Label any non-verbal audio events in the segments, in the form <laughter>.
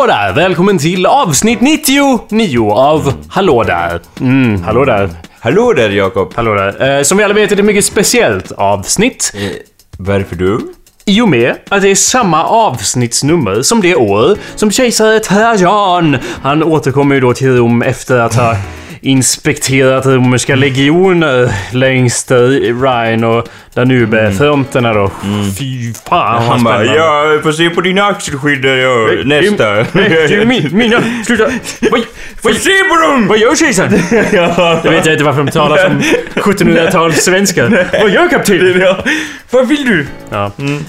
Hallå där! Välkommen till avsnitt 99 av Hallå där. Mm, hallå där. Hallå där Jakob! Hallå där. Eh, som vi alla vet är det ett mycket speciellt avsnitt. Eh, varför du? I och med att det är samma avsnittsnummer som det år som kejsare Trajan. Han återkommer ju då till Rom efter att ha <laughs> inspekterat romerska legioner längs Rhine och Danube-fronterna då. Fy fan Han bara ja, får se på dina axelskydd där jag, nästa. Det är min, mina... Sluta! Vad, se på dem! vad gör kejsaren? <laughs> Jag vet inte varför de talar som 1700-tals svenska. Vad gör kapten? Ja, vad vill du? Ja.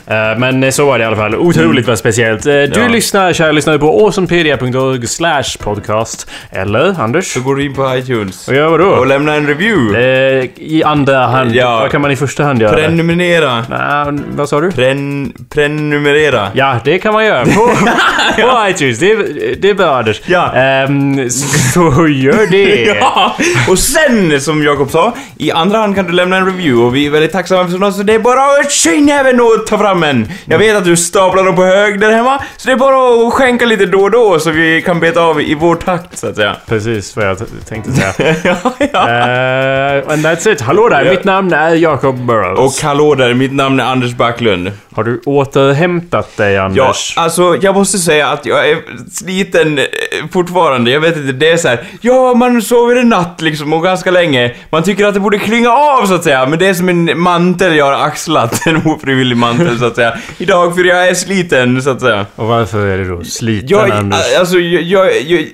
Eh, men så var det i alla fall. Otroligt vad speciellt. Eh, Du Ja. lyssnar, kära lyssnare, på awesomepedia.org slash podcast. Eller, Anders? Så går du in på iTunes Vad gör vadå? och lämna en review. Eh, I andra hand. Ja. Vad kan man i första hand göra? Prenumerera. Nej, vad sa du? Pren, prenumerera. Ja, det kan man göra. På, <laughs> på iTunes. Det, det är bra, Anders. Ja. Ehm, så gör det. <laughs> Ja! Och sen, som Jakob sa, i andra hand kan du lämna en review och vi är väldigt tacksamma för sådana så det är bara att skynda även och ta fram en. Jag vet att du staplar dem på hög där hemma, så det är bara att skänka lite då och då så vi kan beta av i vår takt, så att säga. Precis vad jag tänkte säga. <laughs> ja, ja. Uh, and that's it. Hallå där, Ja. mitt namn är Jacob Burrows. Och hallå där, mitt namn är Anders Backlund. Har du återhämtat dig, Ja, Anders? alltså jag måste säga att jag är sliten eh, fortfarande. Jag vet inte, det är så här. Ja, man sover en natt liksom och ganska länge. Man tycker att det borde klinga av så att säga, men det är som en mantel jag har axlat. <laughs> En ofrivillig mantel så att säga. Idag för jag är sliten så att säga. Och varför är du då sliten, Jag, Anders? alltså, jag, jag, jag,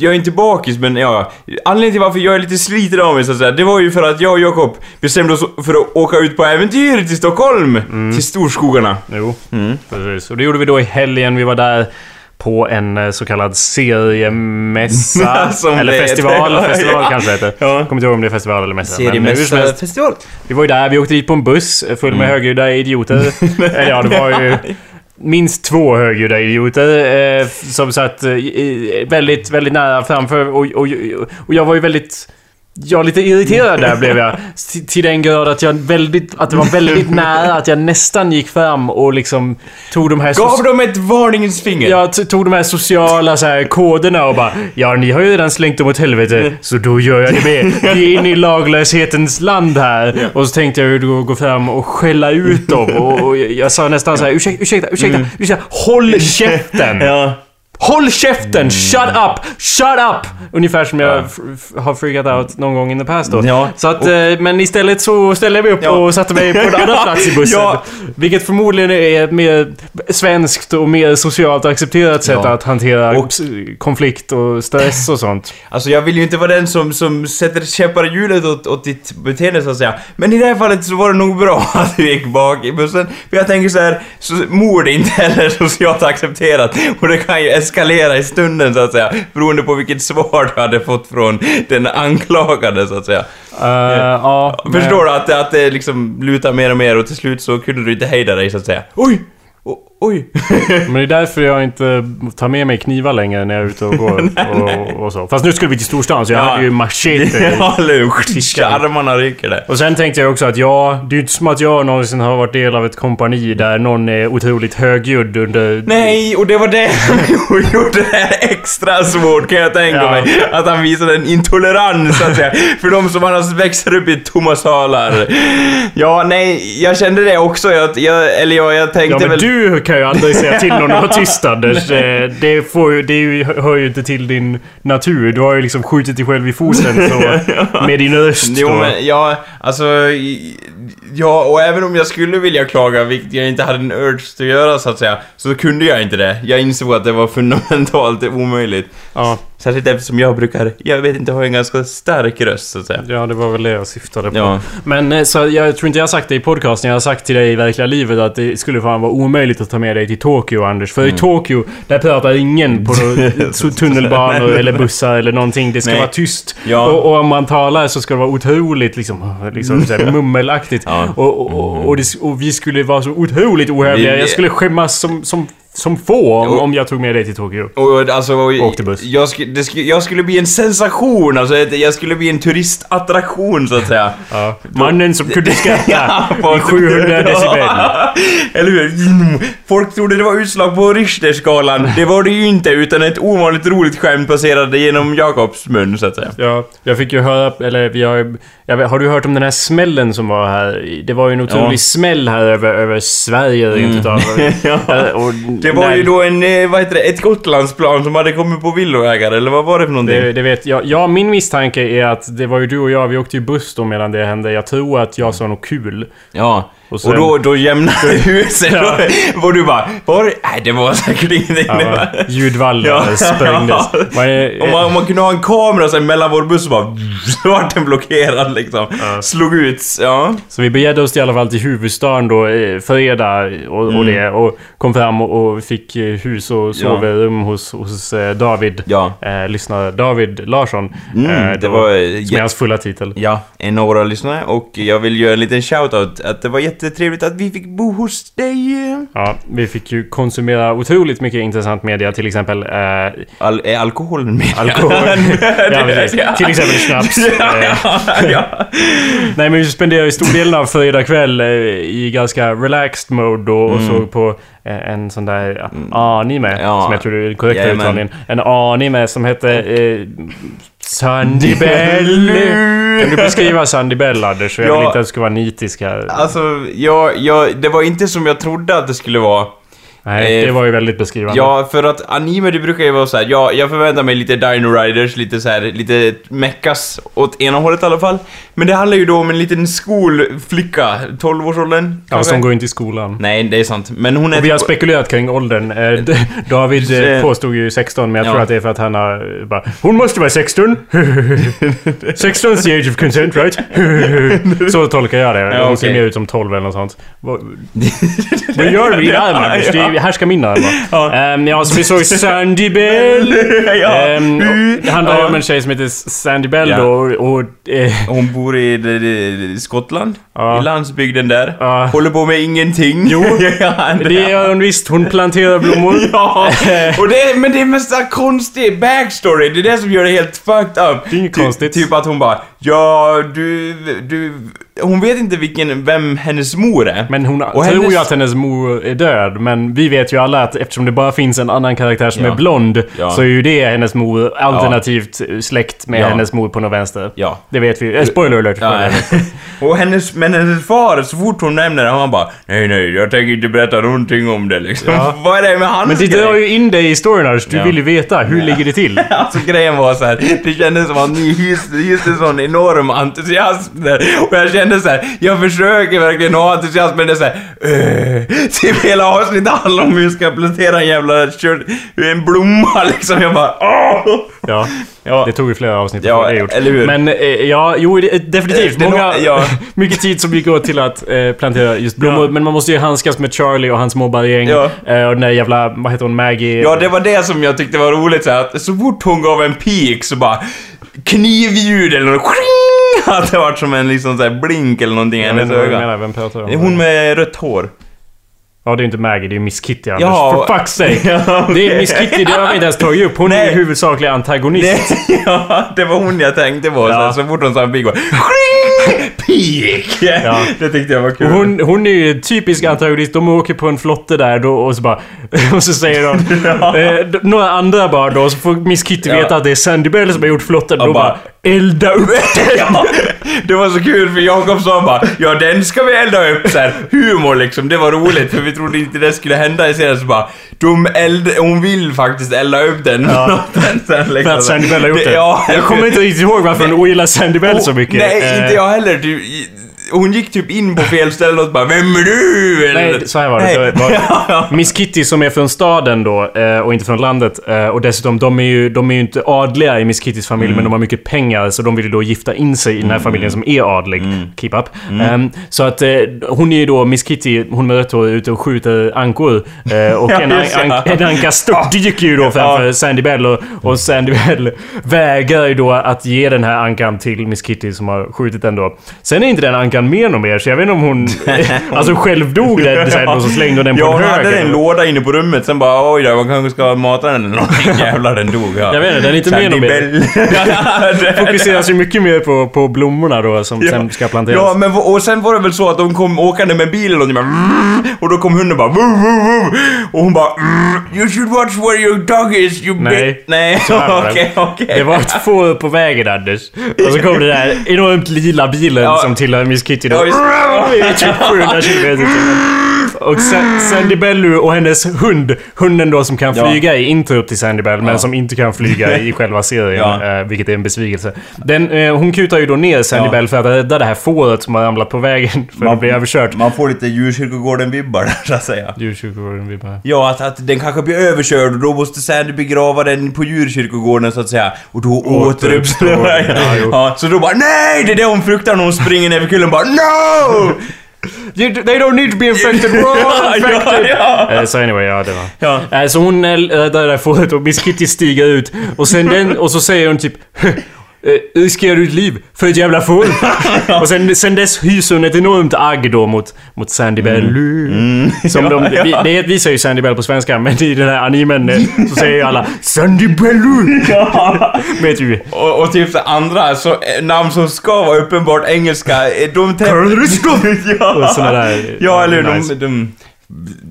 jag är inte bakis men ja, anledningen till varför jag är lite sliten av mig så att säga, det var ju för att jag och Jakob bestämde oss för att åka ut på äventyr till Stockholm, till storskogarna. Jo, precis. Och det gjorde vi då i helgen. Vi var där på en eh, så kallad seriemässa. <laughs> Eller det festival. heter. Festival <laughs> Ja. kanske heter. Ja. Kommer inte ihåg om det är festival eller mässa. men som helst, festival. Vi var ju där, vi åkte dit på en buss full med Mm. högljudda idioter. <laughs> Eller ja, det var ju minst två högljudda idioter eh, som satt eh, väldigt, väldigt nära framför och, och, och jag var ju väldigt... Ja, lite irriterad där blev jag. Till- den grad att jag väldigt... Att det var väldigt nära att jag nästan gick fram och liksom tog de här... Gav dem ett varningens finger? jag t- tog de här sociala så här, koderna och bara Ja, ni har ju redan slängt dem åt helvete, så då gör jag det med. Vi är inne i laglöshetens land här. Och så tänkte jag ju då gå fram och skälla ut dem. Och, och jag sa nästan så här, ursäkta, ursäkta, ursäkta, ursäkta, håll käften! Ja. Håll käften! Shut up! Shut up! Ungefär som jag har freakat out någon gång in the past då. Ja. Så att, eh, men istället så ställde jag mig upp Ja. och satte mig på en annan <laughs> plats i bussen. Ja. Vilket förmodligen är ett mer svenskt och mer socialt accepterat sätt att hantera Och- konflikt och stress och sånt. <clears throat> Alltså jag vill ju inte vara den som, som sätter käppar i hjulet åt, åt ditt beteende så att säga. Men i det här fallet så var det nog bra <laughs> att du gick bak i bussen. För jag tänker så här, så, mord är inte <laughs> heller socialt accepterat. Och det kan ju eskalera i stunden så att säga. Beroende på vilket svar du hade fått från den anklagade så att säga. Uh, ja, men- Förstår du att, det- att det liksom lutar mer och mer och till slut så kunde du inte hejda dig så att säga. Oj! Oj! Men det är därför jag inte tar med mig knivar längre när jag är ute och går <laughs> och, och så. Fast nu skulle vi till storstan så jag Ja. hade ju machete. <laughs> Ja, lugnt. Armarna ryker där. Och sen tänkte jag också att ja, det är ju inte som att jag någonsin har varit del av ett kompani där någon är otroligt högljudd under... Nej, och det var det <laughs> som gjorde det här extra svårt kan jag tänka Ja. mig. Att han visade en intolerans så att säga. För de som annars växer upp i tomma salar. Ja, nej, jag kände det också. Jag, jag, eller jag, jag tänkte Ja men väl... du kan ju aldrig säga till någon att vara tyst Anders. Eh, Det, får ju, det ju, hör ju inte till din natur. Du har ju liksom skjutit dig själv i foten så, <laughs> med din röst. Jo men ja, alltså... Ja, och även om jag skulle vilja klaga, vilket jag inte hade en urge att göra så att säga, så kunde jag inte det. Jag insåg att det var fundamentalt omöjligt. Ja, Särskilt eftersom jag brukar, jag vet inte, ha en ganska stark röst så att säga. ja, det var väl det jag syftade på. Ja. Men eh, så jag tror inte jag har sagt det i podcasten. Jag har sagt till dig i verkliga livet att det skulle fan vara omöjligt att ta med dig till Tokyo, Anders. För i Mm. Tokyo, där pratar ingen på <laughs> tunnelbanor <laughs> eller bussar eller någonting. Det ska Nej. vara tyst. Ja. Och, och om man talar så ska det vara otroligt liksom, liksom så här, <laughs> mummelaktigt. Ja. Och, och, och, det, och vi skulle vara så otroligt ohövliga. Jag skulle skämmas som, som som få om, Och- om jag tog med dig till Tokyo. Och alltså, Åkte buss. Jag, sk, det sk, jag skulle bli en sensation, alltså jag skulle bli en turistattraktion så att säga. Ja. Mannen som kunde <laughs> skratta i 700 decibel. <laughs> Eller hur? Mm. Folk trodde det var utslag på Richterskalan. Det var det ju inte, utan ett ovanligt roligt skämt passerade genom Jakobs mun, så att säga. Ja, jag fick ju höra, eller jag vet, Har du hört om den här smällen som var här? Det var ju en otrolig Ja. smäll här över, över Sverige rent utav. <laughs> Ja. Eh, och Det var när- ju då en, eh, vad heter det, ett Gotlandsplan som hade kommit på villoägare, eller vad var det för någonting? Det, det vet jag. Ja, min misstanke är att det var ju du och jag, vi åkte ju buss då medan det hände. Jag tror att jag sa något kul. Ja. Och Och, sen- då, då jämnade det ut sig. Ja. Då var du bara, var det? Nej, det var säkert ingenting. Ja, Det ljudvallar Ja. sprängdes. Man är- Om man, om man kunde ha en kamera sen mellan vår buss och bara... <laughs> Så vart den blockerad liksom. Slog ut, ja. Så vi begärde oss i alla fall till huvudstaden då, eh, fredag och, och Mm. det. Och kom fram och, och fick eh, hus och sovrum hos, hos eh, David. Ja. Eh, lyssnare David Larsson. Mm, eh, det då- var, Som är hans fulla titel. Ja, en av våra lyssnare och jag vill göra en liten shoutout att det var jättetrevligt att vi fick bo hos dig. Ja, vi fick ju konsumera otroligt mycket intressant media, till exempel eh, Al är alkoholen med? alkohol. <laughs> ja, precis. Till exempel snaps. <laughs> Ja, Eh, ja, ja. Nej men vi spenderade ju stor delen av fredag kväll eh, i ganska relaxed mode då och såg på eh, en sån där anime, Mm. Ja. som jag tror är den korrekta Jajamän. uttalningen. En anime som hette eh, <laughs> Bell. Kan du beskriva Sandy Bell Anders? Jag vill Ja. inte att du ska vara nitisk här. Alltså, jag, jag, det var inte som jag trodde att det skulle vara. Nej, eh, det var ju väldigt beskrivande. Ja, för att anime det brukar ju vara så här. Ja, jag förväntar mig lite Dino Riders, lite så här, lite meckas åt ena hållet i alla fall. Men det handlar ju då om en liten skolflicka, 12-årsåldern Ja, som går inte i skolan. Nej, det är sant. Men hon är... Och vi har spekulerat kring åldern. Eh, David eh, påstod ju 16, men jag ja. tror att det är för att han har bara Hon måste vara 16! 16 <laughs> is the age of consent, right? <laughs> Så tolkar jag det. Ja, Hon ser mer ut som 12 eller något sånt. Vad <laughs> gör du med din Här ska min arm vara. Ja. Ehm, ja, så vi såg Sandy <laughs> Bell. ja. Och det handlar Ja. om en tjej som heter Sandy Bell Ja. då och... och eh, <laughs> Hon bor i de, de, Skottland, Ja. i landsbygden där. Ja. Håller på med ingenting. Jo, <laughs> ja, det gör hon visst. Hon planterar blommor. Ja, och det, men det är mest konstig backstory, det är det som gör det helt fucked up. Det är inget Ty- konstigt. Typ att hon bara, ja du, du, hon vet inte vilken, vem hennes mor är. Men hon Och tror ju hennes- att hennes mor är död, men vi vet ju alla att eftersom det bara finns en annan karaktär som Ja. är blond, Ja. så är ju det hennes mor alternativt släkt med Ja. hennes mor på något vänster. Ja. Det vet vi. Eh, spoiler alert! Ja, och hennes, men hennes far, så fort hon nämner det, han bara Nej nej, jag tänker inte berätta någonting om det liksom. Ja. <laughs> Vad är det med hans Men det drar ju in dig i storyn Anders. Du Ja. vill ju veta. Hur ligger det till? <laughs> Alltså grejen var så här, det kändes som att ni hyste, hyste sån enorm entusiasm där. Och jag kände så här, jag försöker verkligen ha entusiasm men det är så här, uh, typ hela avsnittet handlar om hur jag ska plantera en jävla kör, en blomma <laughs> liksom. Jag bara åh! Ja. Ja. Det tog ju flera avsnitt Ja, att få det gjort. eller hur? Men eh, ja, jo definitivt. Eh, det Många, nå- ja. <laughs> mycket tid som gick åt till att eh, plantera just blommor. Ja. Men man måste ju handskas med Charlie och hans mobbargäng. Ja. Eh, och den där jävla, vad heter hon, Maggie? Ja, det var det som jag tyckte var roligt så här, att så fort hon gav en pik så bara knivljud eller något <laughs> att det var som en liksom så här blink eller någonting i hennes öga. menar. Vem pratar du om? Hon med rött hår. Ja, det är inte Maggie, det är Miss Kitty Anders. Ja, For fuck's sake! <laughs> Ja, Det är. Miss Kitty, det har vi inte ens tagit upp. Hon är Nej. ju huvudsaklig antagonist. Nej, <laughs> ja, det var hon jag tänkte på. Ja. Så, så fort hon sa en bara... Pik! Ja. <laughs> Det tyckte jag var kul. Hon, hon är ju typisk antagonist. De åker på en flotte där då och så bara... Och så säger de... eh, några andra bara då, så får Miss Kitty veta att det är Sandy Bell som har gjort flotten. Och Då bara... Elda upp ja, det var så kul för Jakob sa bara Ja den ska vi elda upp så här, humor liksom, det var roligt för vi trodde inte det skulle hända i serien så bara de eld, Hon vill faktiskt elda upp den. Ja. <laughs> den sen, liksom. För att Sandy Bell har gjort det. Ja, jag kommer inte riktigt ihåg varför hon ogillar Sandy Bell så mycket. Nej, Eh, inte jag heller. I- hon gick typ in på fel ställe och bara Vem är du? Eller- Nej, så här var det. Det var. <laughs> Miss Kitty som är från staden då eh, och inte från landet. eh, Och dessutom, de är ju, de är ju inte adliga i Miss Kittys familj Mm. men de har mycket pengar så de vill ju då gifta in sig i den här familjen som är adlig. Mm. Keep up. Ehm, så att eh, hon är ju då, Miss Kitty, hon med rött hår, ute och skjuter ankor. Och <laughs> en, an, en anka störtdyker ju då framför. Sandy Bell och, och Sandy Bell <laughs> vägrar ju då att ge den här ankan till Miss Kitty som har skjutit den då. Sen är inte den ankan flickan med något mer. Så jag vet inte om hon... <laughs> alltså själv dog där sen och så slängde hon den på Ja, en hon hög. hade eller en något. låda inne på rummet, sen bara oj då, man kanske ska mata den eller någonting. <laughs> Jävlar, den dog. Ja. Jag vet inte, den är inte med något mer. mer. <laughs> Fokuseras ju mycket mer på, på blommorna då som sen ska planteras. Ja, men och sen var det väl så att de kom åkande med bilen och de bara och då kom hunden bara och hon bara "Mm, You should watch where your dog is, you Nej. bit-" Nej, det. okej, okej. Det var får på vägen Anders. Och så kom det där enormt lila bilen Ja. som tillhör Miss Kitty då. Ja, just- <laughs> I typ 700 kilometer i timmen. Och Sa- Sandy Bellu och hennes hund, hunden då som kan Ja. flyga i introt till Sandy Bell, men Ja. som inte kan flyga <laughs> i själva serien, Ja. eh, vilket är en besvikelse. Den, eh, hon kutar ju då ner Sandy Ja. Bell för att rädda det här fåret som har ramlat på vägen för att bli överkört. Man får lite djurkyrkogården-vibbar där, så att säga. Djurkyrkogården, vi bara... Ja, att, att den kanske blir överkörd och då måste Sandy begrava den på djurkyrkogården så att säga. Och då återuppstår den. Ja. Ja, så då bara NEJ! Det är det hon fruktar när hon springer ner för kullen bara NO! <laughs> You, they don't need to be infected, we're all <laughs> infected! ja. Eh, Så anyway, ja det var... Ja. Eh, Så hon räddar det där fåret och Miss Kitty stiger ut och sen den, och så säger hon typ eh, Riskerar du ditt liv för ett jävla får? <laughs> och sen, sen dess hyser hon ett enormt agg då mot, mot Sandy Bell. Som Ja, de, ja. vi, det visar ju Sandy Bell på svenska, men i den här animen eh, så säger ju alla Sandy Bellu! <laughs> ja. <laughs> Vet ju. Och, och typ så andra så, eh, namn som ska vara uppenbart engelska, eh, de träffar... ja. Ja, eller hur? nice. de, de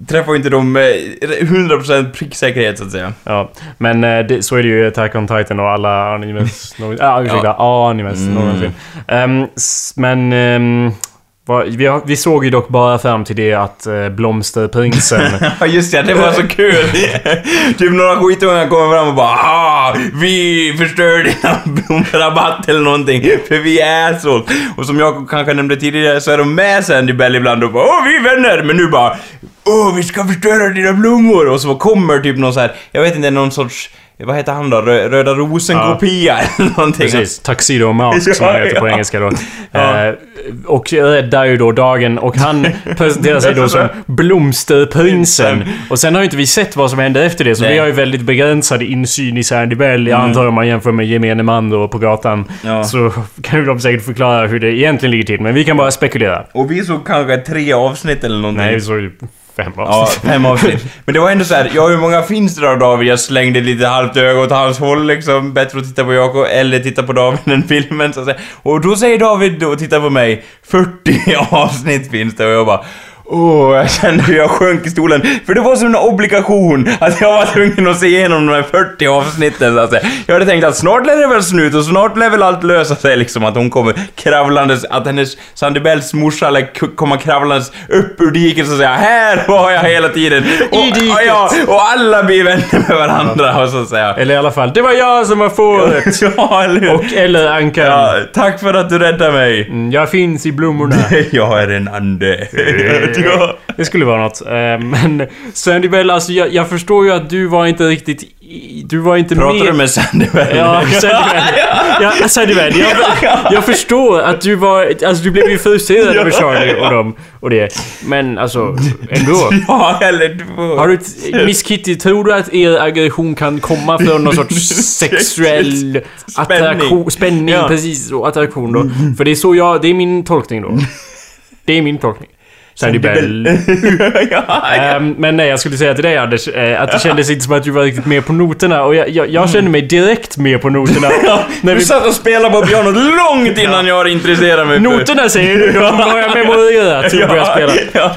träffar inte de med 100% pricksäkerhet så att säga. Ja, men eh, det, så är det ju i Attack on Titan och alla animes... <laughs> någon- Ja, ursäkta, animes Mm. någonsin. S- men... vad- vi, såg ju dock bara fram till det att uh, Blomsterprinsen... <laughs> Ja just det, det var så kul! <laughs> typ några skitungar kommer fram och bara ah, vi förstör dina blomrabatt eller någonting för vi är assholes. Och som jag kanske nämnde tidigare så är de med Sandy Bell ibland och bara åh vi är vänner men nu bara åh vi ska förstöra dina blommor och så kommer typ någon så här, jag vet inte någon sorts vad heter han då? Rö Röda rosen-kopia eller någonting. Precis, Tuxedo Mask <laughs> som han Ja, heter på ja. engelska då. Ja. Eh, och räddar ju då dagen och han presenterar sig då <laughs> som Blomsterprinsen. Och sen har ju inte vi sett vad som händer efter det så Nej. vi har ju väldigt begränsad insyn i Sandy Bell. Jag antar om man jämför med gemene man då på gatan. Ja. Så kan ju de säkert förklara hur det egentligen ligger till. Men vi kan bara spekulera. Och vi såg kanske tre avsnitt eller någonting. Nej, vi såg ju fem Ja, avsnitt. <laughs> fem avsnitt. Men det var ändå så här, ja hur många finns det då David? Jag slängde lite halvt öga åt hans håll liksom. Bättre att titta på Jakob eller titta på David än filmen så att säga. Och då säger David och tittar på mig, 40 <laughs> avsnitt finns det och jag bara Åh, jag kände hur jag sjönk i stolen. För det var som en obligation att jag var tvungen att se igenom de här 40 avsnitten så att säga. Jag hade tänkt att snart lär det väl slut och snart lär väl allt lösa sig liksom. Att hon kommer kravlandes, att hennes Sandy Bells morsa lär komma kravlandes upp ur diket och säga Här var jag hela tiden. Och, I diket. Ja, och alla blir vänner med varandra och så att säga. Eller i alla fall, det var jag som var fåret! <laughs> Ja, eller hur? Och eller ankaren. Ja, tack för att du räddade mig. Mm, Jag finns i blommorna. <laughs> Jag är en ande. Ja. Det skulle vara något. Eh, Men Sandy Bell, alltså jag, jag förstår ju att du var inte riktigt... Du var inte Pratar med... du med Sandy Bell? Ja, Sandy Bell. <laughs> Ja, Sandy Bell. Jag, jag förstår att du var... Alltså du blev ju frustrerad över Charlie och dem och det. Men alltså, ändå. <laughs> Ja, eller du... Har du Miss Kitty, tror du att er aggression kan komma från någon sorts <laughs> sexuell attraktion? Spänning, Ja. precis. Och attraktion då. För det är så jag... Det är min tolkning då. Det är min tolkning. Sandy Bell. <laughs> ja, ja. Ehm, men nej, jag skulle säga till dig Anders, eh, att det kändes inte som att du var riktigt med på noterna. Och jag, jag, jag kände mig direkt med på noterna. <laughs> när Du vi, satt och spelade på pianot långt innan jag intresserade mig för... noterna säger du, de har jag memorerat att börja spela. Ja.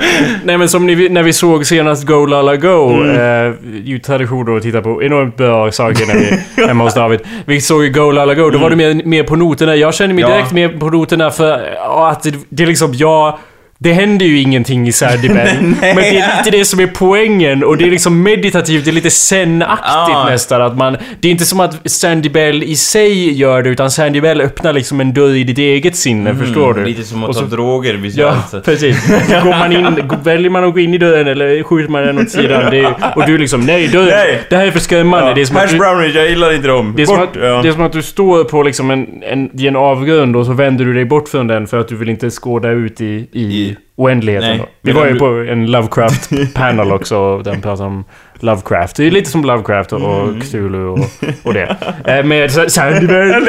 Nej men som ni, när vi såg senast Go Lala Go, Mm. eh, ju tradition då att titta på enormt bra saker när vi <laughs> hemma hos David. Vi såg ju Go Lala Go, då var du mer, mer på noterna. Jag kände mig Mm. Ja. direkt med på noterna för ja, att det, det är liksom, jag... Det händer ju ingenting i. <laughs> Nej. men det är lite det som är poängen och det är liksom meditativt, det är lite zen-aktigt Ja. nästan. Att man, det är inte som att Sandy Bell i sig gör det, utan Sandy Bell öppnar liksom en dörr i ditt eget sinne, förstår du? Mm, Lite som att Och ta så- droger Ja, visuellt. <laughs> precis. Så går man in, <laughs> väljer man att gå in i dörren eller skjuter man den åt sidan? Det och du liksom, nej dörren, Nej. det här är för skrämmande. Ja. Det är som att Hash du, brownies, jag gillar inte dem. det är, som Bort! att, ja. det är som att du står på liksom en, en, i en avgrund och så vänder du dig bort från den för att du vill inte skåda ut i, I oändligheten Nej. Vi men var ju på en Lovecraft-panel också och den pratade om Lovecraft. Det är lite som Lovecraft och, Mm. Cthulhu och, <laughs> och det. Eh, med Sa- Sandyman. <laughs>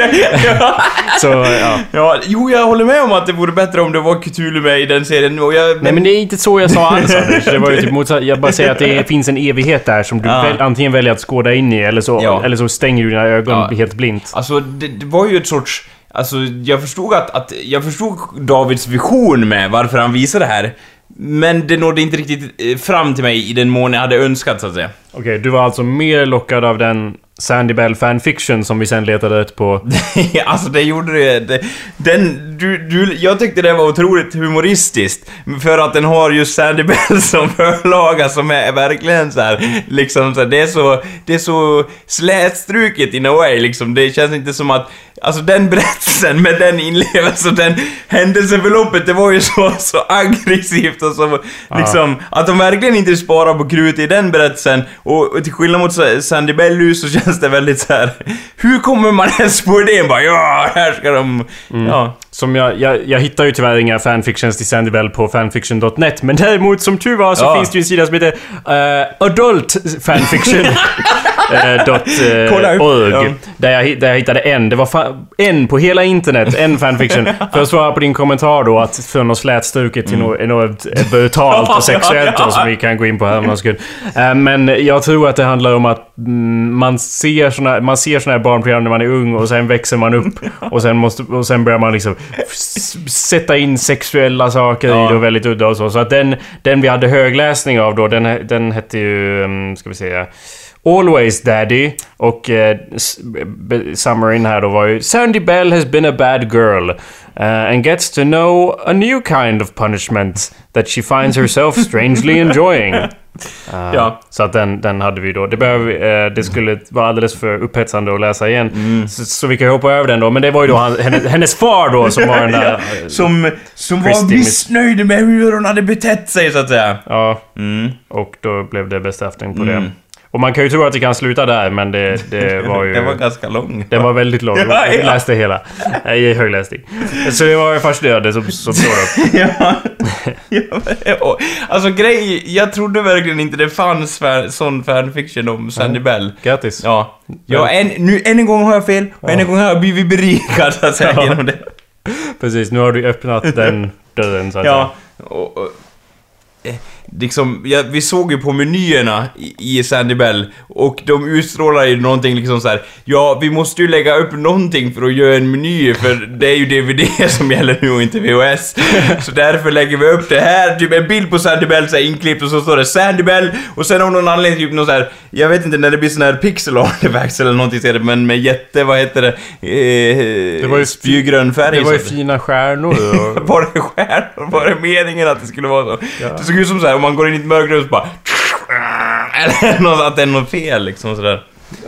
ja. <laughs> Så ja. ja, jo jag håller med om att det vore bättre om det var Cthulhu med i den serien och jag... Nej men det är inte så jag sa alls Anders. Det var ju typ motsatt. Jag bara säger att det finns en evighet där som du Ja. väl, antingen väljer att skåda in i eller så, Ja. eller så stänger du dina ögon helt blint. Alltså, det, det var ju ett sorts... Alltså, jag förstod att, att... Jag förstod Davids vision med varför han visade det här. Men det nådde inte riktigt eh, fram till mig i den mån jag hade önskat, så att säga. Okej, du var alltså mer lockad av den Sandy Bell fanfiction som vi sen letade rätt på. <laughs> alltså, det gjorde det... det den... Du, du, jag tyckte det var otroligt humoristiskt. För att den har just Sandy <laughs> Bell som förlaga som är verkligen så här, liksom så här, det är så... Det är så slätstruket in a way, liksom. Det känns inte som att... Alltså den berättelsen med den inlevelsen, den händelseförloppet, det var ju så, så aggressivt och så liksom... Att de verkligen inte sparar på krut i den berättelsen och, och till skillnad mot Sa- Sandy Bellu så känns det väldigt så här. Hur kommer man ens på idén bara ja, här ska de... Ja. Som jag, jag, jag hittar ju tyvärr inga fanfictions till Sandy Bell på fanfiction.net men däremot som tur var så Ja. finns det ju en sida som heter uh, Adult Fanfiction. <laughs> eh, dot, eh, <laughs> org, där, jag, där jag hittade en. Det var en på hela internet, en fanfiction. <laughs> För att svara på din kommentar då att från något slätstruket till något enormt eh, brutalt och <laughs> sexuellt då, som vi kan gå in på här om någon sekund. Men jag tror att det handlar om att mm, man ser såna, man ser såna här barnprogram när man är ung och sen växer man upp och sen, måste, och sen börjar man liksom sätta in sexuella saker Ja. i det och väldigt udda och så. Så att den, den vi hade högläsning av då, den, den hette ju, um, ska vi säga, Always Daddy och eh, s- b- summaryn här då var ju Sandy Bell has been a bad girl uh, and gets to know a new kind of punishment that she finds herself strangely enjoying. Uh, <laughs> Ja. Så att den, den hade vi då. Det, behöver, vi- eh, det skulle vara alldeles för upphetsande att läsa igen. Mm. Så, så vi kan hoppa över den då. Men det var ju då han, hennes, hennes far då som var den <laughs> där... eh, Som, som var Christy Miss- missnöjd med hur hon hade betett sig, så att säga. Ja, Mm. och då blev det bestraffning på Mm. det. Och man kan ju tro att det kan sluta där, men det, det <laughs> var ju... Den var ganska lång. Den var väldigt lång. <laughs> Ja, Jag ja. läste hela. I högläsning. Så det var fascinerande som, som sådan. <laughs> ja. ja. och- Alltså grej, jag trodde verkligen inte det fanns fan, sån fanfiction om Sandy Bell. Grattis. Ja. ja en, nu, än en gång har jag fel, och än en gång har jag blivit berikad så att säga genom det. Precis, nu har du öppnat den dörren så att Ja. Och, och, eh, liksom, ja, vi såg ju på menyerna i, i Sandy Bell och de utstrålar ju någonting liksom så här. Ja, vi måste ju lägga upp någonting för att göra en meny för det är ju DVD <laughs> som gäller nu och inte VHS. Så därför lägger vi upp det här, typ en bild på Sandy Bell så här inklippt och så står det Sandy Bell och sen av någon anledning typ någon så här, jag vet inte när det blir sån här pixel artifacts eller någonting det, men med jätte, vad heter det? Eh, Det var ju- spygrön färg. Det var ju fina stjärnor och... <laughs> var det stjärnor? Var det meningen att det skulle vara så? Det såg ut som så här, om man går in i ett mörkrum så bara... <laughs> Eller något, att det är något fel liksom sådär.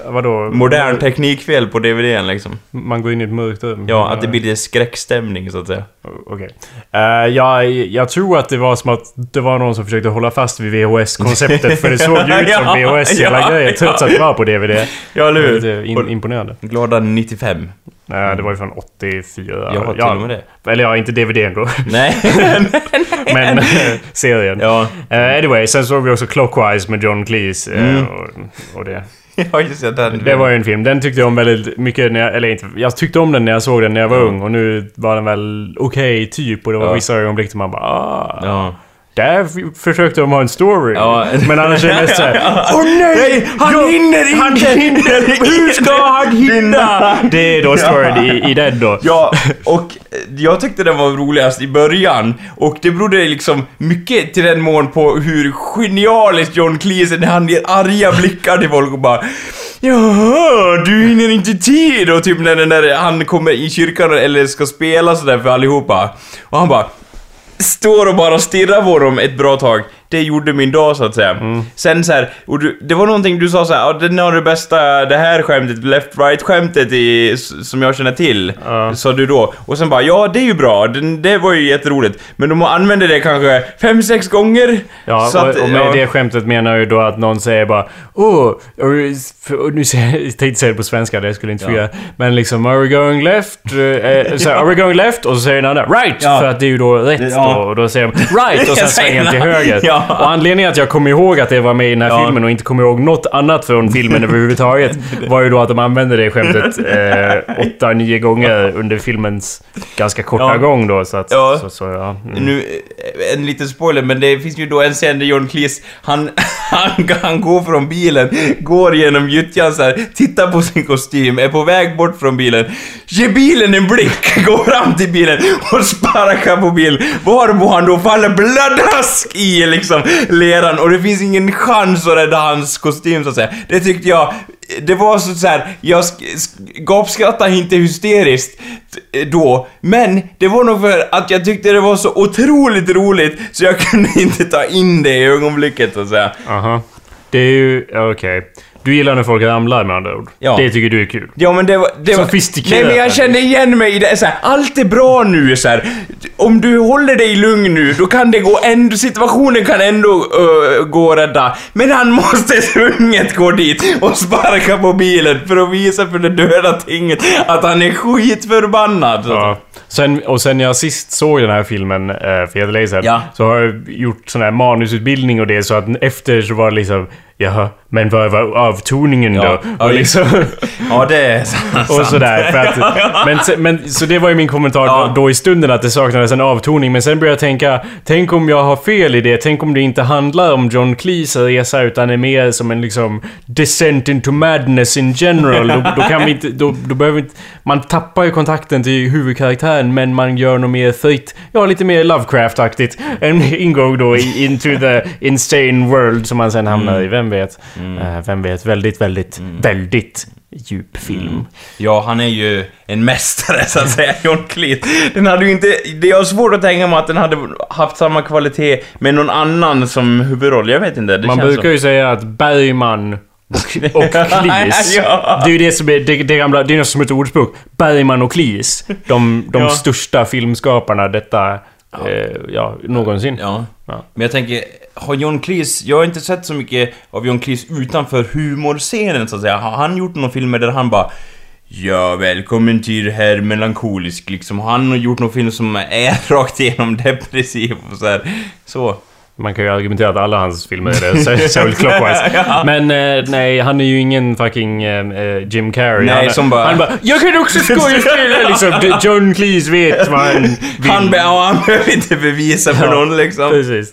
Vadå? Modern teknikfel på DVDn liksom. Man går in i ett mörkt rum. Ja, att det blir lite skräckstämning så att säga. Okej. Eh, jag, jag tror att det var som att det var någon som försökte hålla fast vid VHS-konceptet för det såg ju ut <laughs> som Ja, VHS hela ja, grejen trots ja. att det var på DVD. Ja, eller hur? in, imponerande. Glada 95. Eh, det var ju från 84. Ja, till och med det. Eller ja, inte DVDn då. <laughs> Nej. <laughs> Men eh, serien. ja. Eh, anyway, sen såg vi också Clockwise med John Cleese. Mm. och, och det. <laughs> ja, just det. Den, Det var ju en film. Den tyckte jag om väldigt mycket när jag, Eller inte, jag tyckte om den när jag såg den när jag var ung och nu var den väl okej typ och det var Ja. vissa ögonblick som man bara ah, Ja. Där försökte de ha en story. Ja. Men annars är det mest såhär <laughs> Åh nej! han jag- hinner inte! Han hinner! Hur ska han <laughs> hinna? Det är då storyn i, i den då. Ja, och eh, jag tyckte den var roligast i början och det berodde liksom mycket till den mån på hur genialiskt John Cleese är när han ger arga blickar till folk och bara Jaha, du hinner inte tid och typ när den där, han kommer i kyrkan eller ska spela sådär för allihopa och han bara står och bara stirrar på dem ett bra tag det gjorde min dag så att säga. Mm. Sen så här, och du, det var någonting du sa så här, ja den har det bästa, det här skämtet, left-right skämtet i, s- som jag känner till. Ja. Sa du då. Och sen bara, ja det är ju bra, den, det var ju jätteroligt. Men de använder det kanske fem sex gånger. Ja, så att, och, och med ja. det skämtet menar jag ju då att någon säger bara Åh, och nu säger jag, tänkte säga det på svenska, det skulle inte få Ja. göra. Men liksom, are we going left? Eh, eh, så are we going left? Och så säger den andra right! Ja. För att det är ju då rätt ja. då. Och då säger de right! <laughs> Och sen svänger till höger. Ja. <laughs> Och anledningen att jag kommer ihåg att det var med i den här Ja. filmen och inte kommer ihåg något annat från filmen <laughs> överhuvudtaget var ju då att de använde det skämtet <laughs> eh, åtta, nio gånger under filmens ganska korta Ja. gång då. Så att, Ja. så, så, ja. Mm. Nu, eh, en liten spoiler, men det finns ju då en scen där John Cleese, han, han, han går från bilen, går genom gyttjan så här, tittar på sin kostym, är på väg bort från bilen, ger bilen en blick, går fram till bilen och sparkar på bilen, varpå han då faller bladask i liksom Liksom, leran och det finns ingen chans att rädda hans kostym så att säga. Det tyckte jag, det var så, så här, jag gapskrattade inte hysteriskt då, men det var nog för att jag tyckte det var så otroligt roligt så jag <laughs> kunde inte ta in det i ögonblicket så att säga. Aha. Det är ju... okej. Okej. Du gillar när folk ramlar med andra ord. Ja. Det tycker du är kul. Ja men det var... Det var Sofistikerat. nej men jag kände igen mig i det, så här, allt är bra nu så här. Om du håller dig lugn nu, då kan det gå ändå, situationen kan ändå uh, gå att rädda. Men han måste <laughs> tvunget gå dit och sparka på bilen för att visa för det döda tinget att han är skitförbannad. Ja. Sen, och sen jag sist såg den här filmen eh, för Ja. så har jag gjort sån här manusutbildning och det så att efter så var det liksom Jaha, men vad var avtoningen då? Ja, och liksom, <laughs> Ja, det är sant. och sådär. För att, <laughs> men, men, så det var ju min kommentar Ja. då, då i stunden att det saknades en avtoning. Men sen började jag tänka, tänk om jag har fel i det? Tänk om det inte handlar om John Cleese resa utan är mer som en liksom descent into madness in general. Då, då kan vi inte, då, då behöver vi inte, man tappar ju kontakten till huvudkaraktären men man gör något mer fritt, ja lite mer Lovecraft-aktigt. En <laughs> ingång då into the insane world som man sen hamnar i, vem vet? Eh, vem vet? Väldigt, väldigt, väldigt djup film. Ja, han är ju en mästare så att säga, <laughs> John Cleese. Den hade ju inte... Det är svårt att tänka mig att den hade haft samma kvalitet med någon annan som huvudroll. Jag vet inte. Det Man brukar som... ju säga att Bergman och, och <laughs> Cleese. Ja. Det är ju det som är det, det gamla, det är något som ett ordspråk. Bergman och Cleese. De, de Ja. största filmskaparna detta, ja, eh, ja någonsin. Ja. Ja. Men jag tänker, har John Cleese... Jag har inte sett så mycket av John Cleese utanför humorscenen så att säga. Har han gjort några filmer där han bara... Ja, välkommen till här melankolisk liksom. Har han gjort någon film som är <laughs> rakt igenom depressiv och så här. Så. Man kan ju argumentera att alla hans filmer är det, särskilt <laughs> clockwise. Men eh, nej, han är ju ingen fucking eh, eh, Jim Carrey. Nej, han, som bara- Han bara Jag kan också <laughs> skådespela liksom. John Cleese vet vad han vill. Han, be- ja, han behöver inte bevisa för Ja, någon liksom. Precis.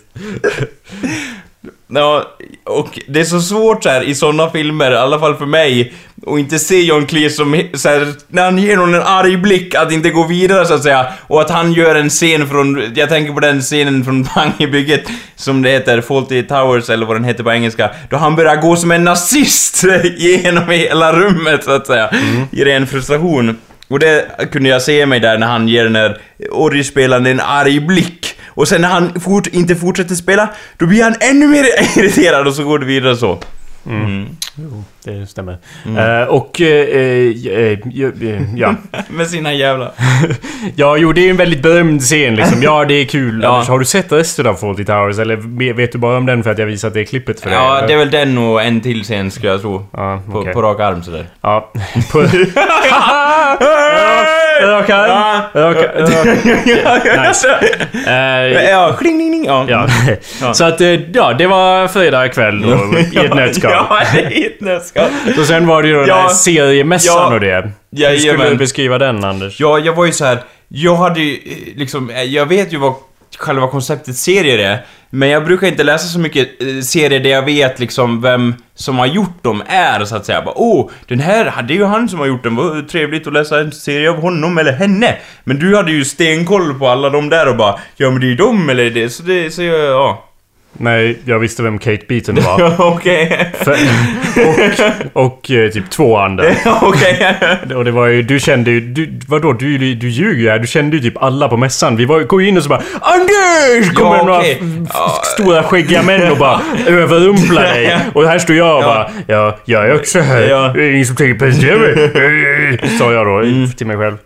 Ja, och det är så svårt så här i såna filmer, i alla fall för mig, att inte se John Cleese som så här, när han ger någon en arg blick, att inte gå vidare så att säga. Och att han gör en scen från, jag tänker på den scenen från <laughs> Pang i bygget, som det heter, Fawlty Towers eller vad den heter på engelska, då han börjar gå som en nazist <laughs> genom hela rummet så att säga, i ren frustration. Och det kunde jag se mig där när han ger den där orgelspelaren en arg blick. Och sen när han fort, inte fortsätter spela, då blir han ännu mer <laughs> irriterad och så går det vidare så. Jo, det stämmer. Eh, och... eh, eh, eh, eh, ja. <laughs> Med sina jävla... <laughs> Ja, jo, det är ju en väldigt berömd scen liksom. Ja, det är kul. Ja. Har du sett resten av Fawlty Towers? Eller vet du bara om den för att jag visat det klippet för dig? Ja, eller? det är väl den och en till scen skulle jag tro. Ja, På, okej. på rak arm sådär. Ja. På... Rak arm. Rak arm. Nice. Eh, Ja, kling, kling, kling. Ja. Ja. Ja. <laughs> Så att, eh, ja, det var fredag kväll då, i ett nötskal. Ja, i ett <laughs> nötskal. <laughs> Och sen var det ju den Ja. här seriemässan Ja. och det. Hur skulle du beskriva den, Anders? Ja, jag var ju så här. Jag hade ju eh, liksom, eh, jag vet ju vad själva konceptet serier är, men jag brukar inte läsa så mycket eh, serier där jag vet liksom vem som har gjort dem är, så att säga. Bara, oh, den här, det är ju han som har gjort den, vad trevligt att läsa en serie av honom eller henne. Men du hade ju stenkoll på alla de där och bara, ja men det är ju dem eller det, så det, så jag, ja. Nej, jag visste vem Kate Beaton var. <laughs> Okej. Och, och eh, typ två andra. <laughs> Okej. <laughs> Och det var ju, du kände ju, du, vadå, du, du, du ljuger ju här. Du kände ju typ alla på mässan. Vi var, kom ju in och så bara Anders! Kommer Ja, några okej. f- Ja. stora skäggiga män och bara överrumplar dig. Och här står jag och bara Ja, jag är också här. Ja. Mm. Det är ingen som tänker presentera mig. Sa jag då till mig själv.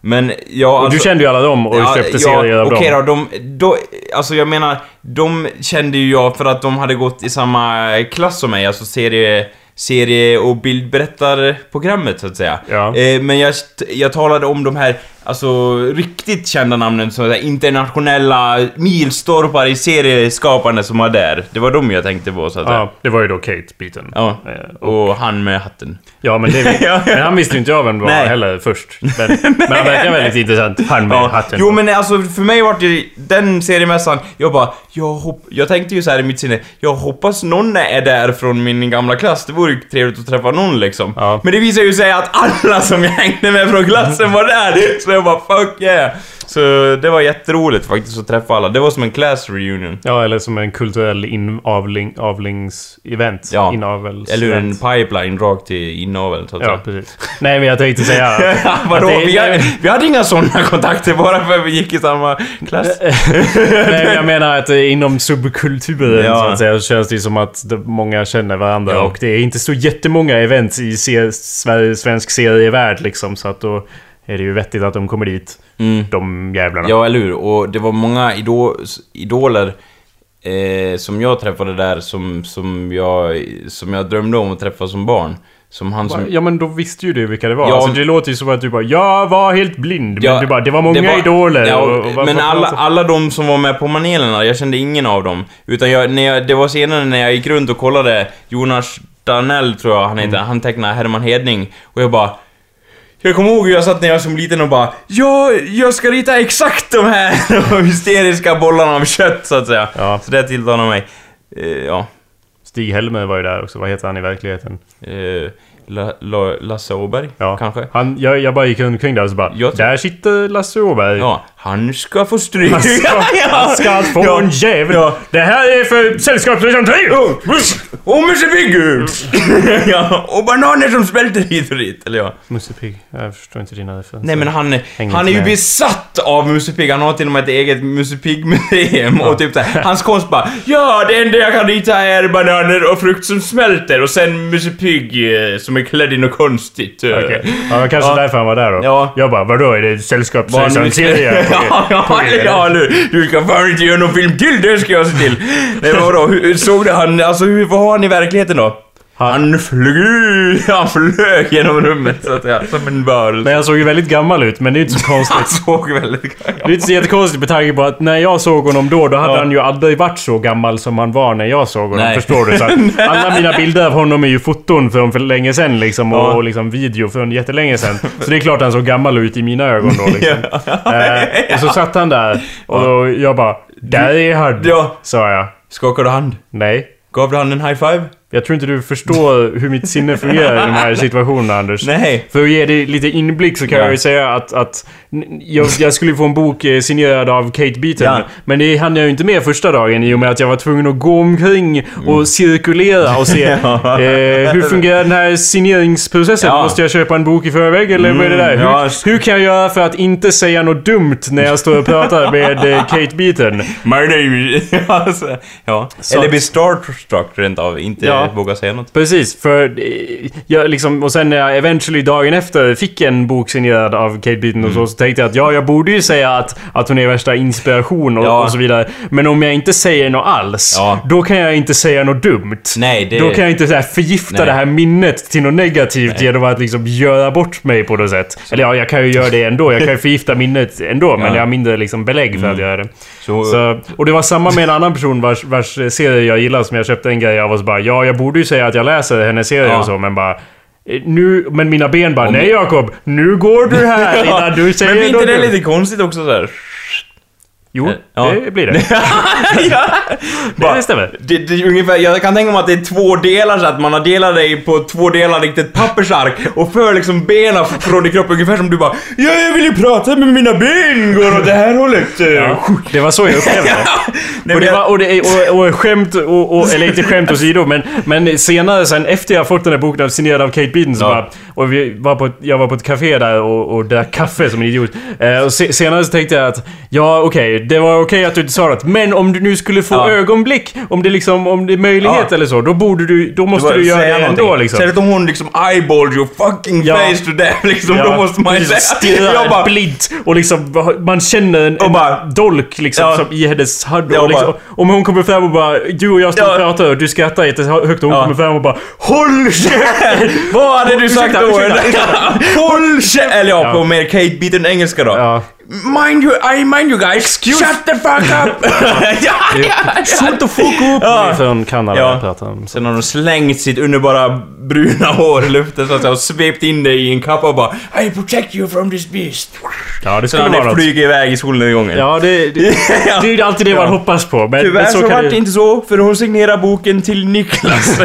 Men ja, Och du alltså... kände ju alla dem och köpte serier av Okej dem. då, de, då, alltså jag menar, de kände ju jag för att de hade gått i samma klass som mig, alltså serie, serie och bildberättarprogrammet så att säga. Ja. Eh, men jag, jag talade om de här, alltså riktigt kända namnen, där, internationella milstolpar i serieskapande som var där. Det var de jag tänkte på så att säga. Ja, det var ju då Kate Beaton. Ja. Eh, Och han med hatten. Ja, men, det, Ja, <laughs> ja. men han visste ju inte jag vem det var Nej. heller först. <laughs> Men, men han verkar väldigt intressant. Han med Ja. hatten. Jo men alltså för mig var det den seriemässan, jag bara, jag, hopp, jag tänkte ju så här i mitt sinne, jag hoppas någon är där från min gamla klass, det vore ju trevligt att träffa någon liksom. Ja. Men det visar ju sig att alla som jag hängde med från klassen var där, så jag bara fuck yeah! Så det var jätteroligt faktiskt att träffa alla, det var som en class reunion. Ja, eller som en kulturell inavling, avlings-event. Ja. Inavels Eller en pipeline rakt till inaveln så att Ja, säga. precis. Nej, men jag tänkte säga... <laughs> att- Ja, vadå? att det- Vi, hade, vi hade inga sådana kontakter bara för att vi gick i samma klass. <laughs> Nej, men jag menar att eh, inom subkulturen Ja. så att säga så känns det ju som att det, många känner varandra Ja. och det är inte så jättemånga events i se, Sverige, svensk serievärld liksom så att då är det ju vettigt att de kommer dit. Mm. De jävlarna. Ja, eller hur? Och det var många idol, idoler eh, som jag träffade där som, som, jag, som jag drömde om att träffa som barn. Som han som... Ja men då visste ju du vilka det var. Ja. Alltså, det låter ju som att du bara Jag var helt blind. Ja, men du bara Det var många det var- idoler. Ja, och, och, vad- men alla, alla de som var med på manelerna, jag kände ingen av dem. Utan jag, när jag, det var senare när jag gick runt och kollade, Jonas Danell tror jag han heter, Mm. han tecknade Herman Hedning. Och jag bara... Jag kommer ihåg hur jag satt när jag var som liten och bara Ja, jag ska rita exakt <laughs> de här hysteriska bollarna av kött så att säga. Ja. Så det tilltalar mig. Eh, ja. Stig-Helmer var ju där också. Vad heter han i verkligheten? La, La, Lasse Åberg, Ja. kanske? Han, jag, jag bara gick omkring där och så bara Jag Där sitter Lasse Åberg. Ja, han ska få stryk. Han ska, <laughs> han ska få Ja. en jävel. Ja. Det här är för sällskapsresan 3! Och Musse Pigg! <laughs> ja, och bananer som smälter hit och dit, eller ja. Musse Pigg. Jag förstår inte dina referenser. Nej men han, han är ju besatt av Musse Pigg, han har till och med ett eget Musse Pigg-museum och typ såhär, hans konst bara Ja, det enda jag kan rita är bananer och frukt som smälter och sen Musse Pigg eh, som är klädd i något konstigt. eh. Okej. Ja, men kanske Ja. därför han var där då. Ja. Jag bara, vadå? Är det sällskapsresan? Ja, ja, ja, eller Du ska fan inte göra någon film till, det ska jag se till. Nej men vadå, hur, såg du han, alltså hur, vad har han i verkligheten då? Han- Han flög ut, <laughs> han flög genom rummet så att säga, som en varelse. Men han såg ju väldigt gammal ut, men det är inte så <laughs> Han konstigt. såg väldigt... Det är inte så jättekonstigt med tanke på att när jag såg honom då, då hade Ja. han ju aldrig varit så gammal som han var när jag såg honom. Nej. Förstår du? Så att <laughs> alla mina bilder av honom är ju foton från för länge sedan liksom. Och, Ja. och liksom video från jättelänge sedan. Så det är klart han såg gammal ut i mina ögon då liksom. eh, och så satt han där och jag bara Där är han! Ja. Sa jag. Skakade du hand? Nej. Gav du han en high five? Jag tror inte du förstår hur mitt sinne fungerar i de här <laughs> situationerna Anders. Nej. För att ge dig lite inblick så kan Ja. jag ju säga att, att jag, jag skulle få en bok eh, signerad av Kate Beaton. Ja. Men det hann jag ju inte med första dagen i och med att jag var tvungen att gå omkring och cirkulera och se Mm. <laughs> Ja. eh, hur fungerar den här signeringsprocessen? Måste jag köpa en bok i förväg eller vad är det där? Mm, Hur, ja. hur kan jag göra för att inte säga något dumt när jag står och pratar med eh, Kate Beaton? My name is... Ja. Så- Eller bli starstruck rent av, inte Ja. våga säga något. Precis, för eh, jag liksom, och sen när jag eventually dagen efter fick en bok signerad av Kate Beaton och så, så tänkte jag att ja, jag borde ju säga att, att hon är värsta inspiration och, Ja. och så vidare. Men om jag inte säger något alls, Ja. då kan jag inte säga något dumt. Nej, det... Då kan jag inte så här förgifta Nej. det här minnet till något negativt genom att liksom göra bort mig på något sätt. Eller ja, jag kan ju göra det ändå. Jag kan ju förgifta minnet ändå, men Ja. jag har mindre liksom belägg för att göra det. Så, Så, och det var samma med en annan person vars, vars serie jag gillar som jag köpte en grej av och så bara Ja, jag borde ju säga att jag läser hennes serie Ja. och så men bara eh, nu, men mina ben bara Om- Nej Jakob, nu går du här <laughs> innan du säger Men blir inte det dumt." lite konstigt också så här? Jo, Ja. det blir det. <laughs> ja. Bara- Det stämmer. Det, det, är ungefär, jag kan tänka mig att det är två delar så att man har delat dig på två delar likt ett pappersark och för liksom benen från din kropp ungefär som du bara Ja, jag vill ju prata med mina ben går åt det här hållet. Ja, det var så jag <laughs> upplevde det. Och, det var, och, det, och, och skämt, och, och, eller inte skämt åsido, men, men senare sen efter jag fått den här boken signerad av Kate Beaton så Ja. bara, och vi var på, ett- jag var på ett café där och, och drack kaffe som en idiot. Eh, och se, senare så tänkte jag att, ja okej, det var okej att du inte sa något, men om du nu skulle få Ja. ögonblick, om det liksom, om det är möjlighet Ja. eller så, då borde du, då måste du göra det ändå liksom. Att om hon liksom eyeballed your fucking Ja. face to death liksom, då måste man ju liksom säga... stirrar Jag bara, blint och liksom man känner en, Och en bara- dolk liksom Ja. som i hennes hand. Ja, Och och liksom, bara- om hon kommer fram och bara du och jag står och Ja. pratar och du skrattar jättehögt och hon Ja. kommer fram och bara HÅLL käften! <laughs> vad hade du sagt Ursäkta, då? ursäkta, <laughs> Håll <laughs> kä- Eller ja, på mer Kate Beaton engelska då. Ja. Mind you, I mind you guys, shut the fuck up! <laughs> <laughs> ja, ja, Shut the fuck up! Ja. Från Kanada Ja. pratar om. Sen har de slängt sitt underbara bruna hår i luften så att säga, och svept in det i en kappa och bara I protect you from this beast. Ja, det skulle har vara något. flugit iväg i solnedgången. Ja, det, det, <laughs> det är ju alltid det man hoppas på. Men, Tyvärr men så, så, vart det inte så, för hon signerar boken till Niklas.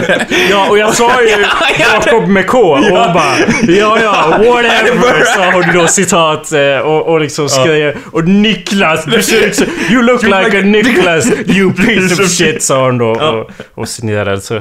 Ja, och jag sa ju ja, Jakob med K och hon bara Ja, ja, whatever sa hon då citat eh, och, och liksom skrev Och Niklas, du ser ut som... You look like a Niklas, you <laughs> piece of shit sa hon då och, och signerade så.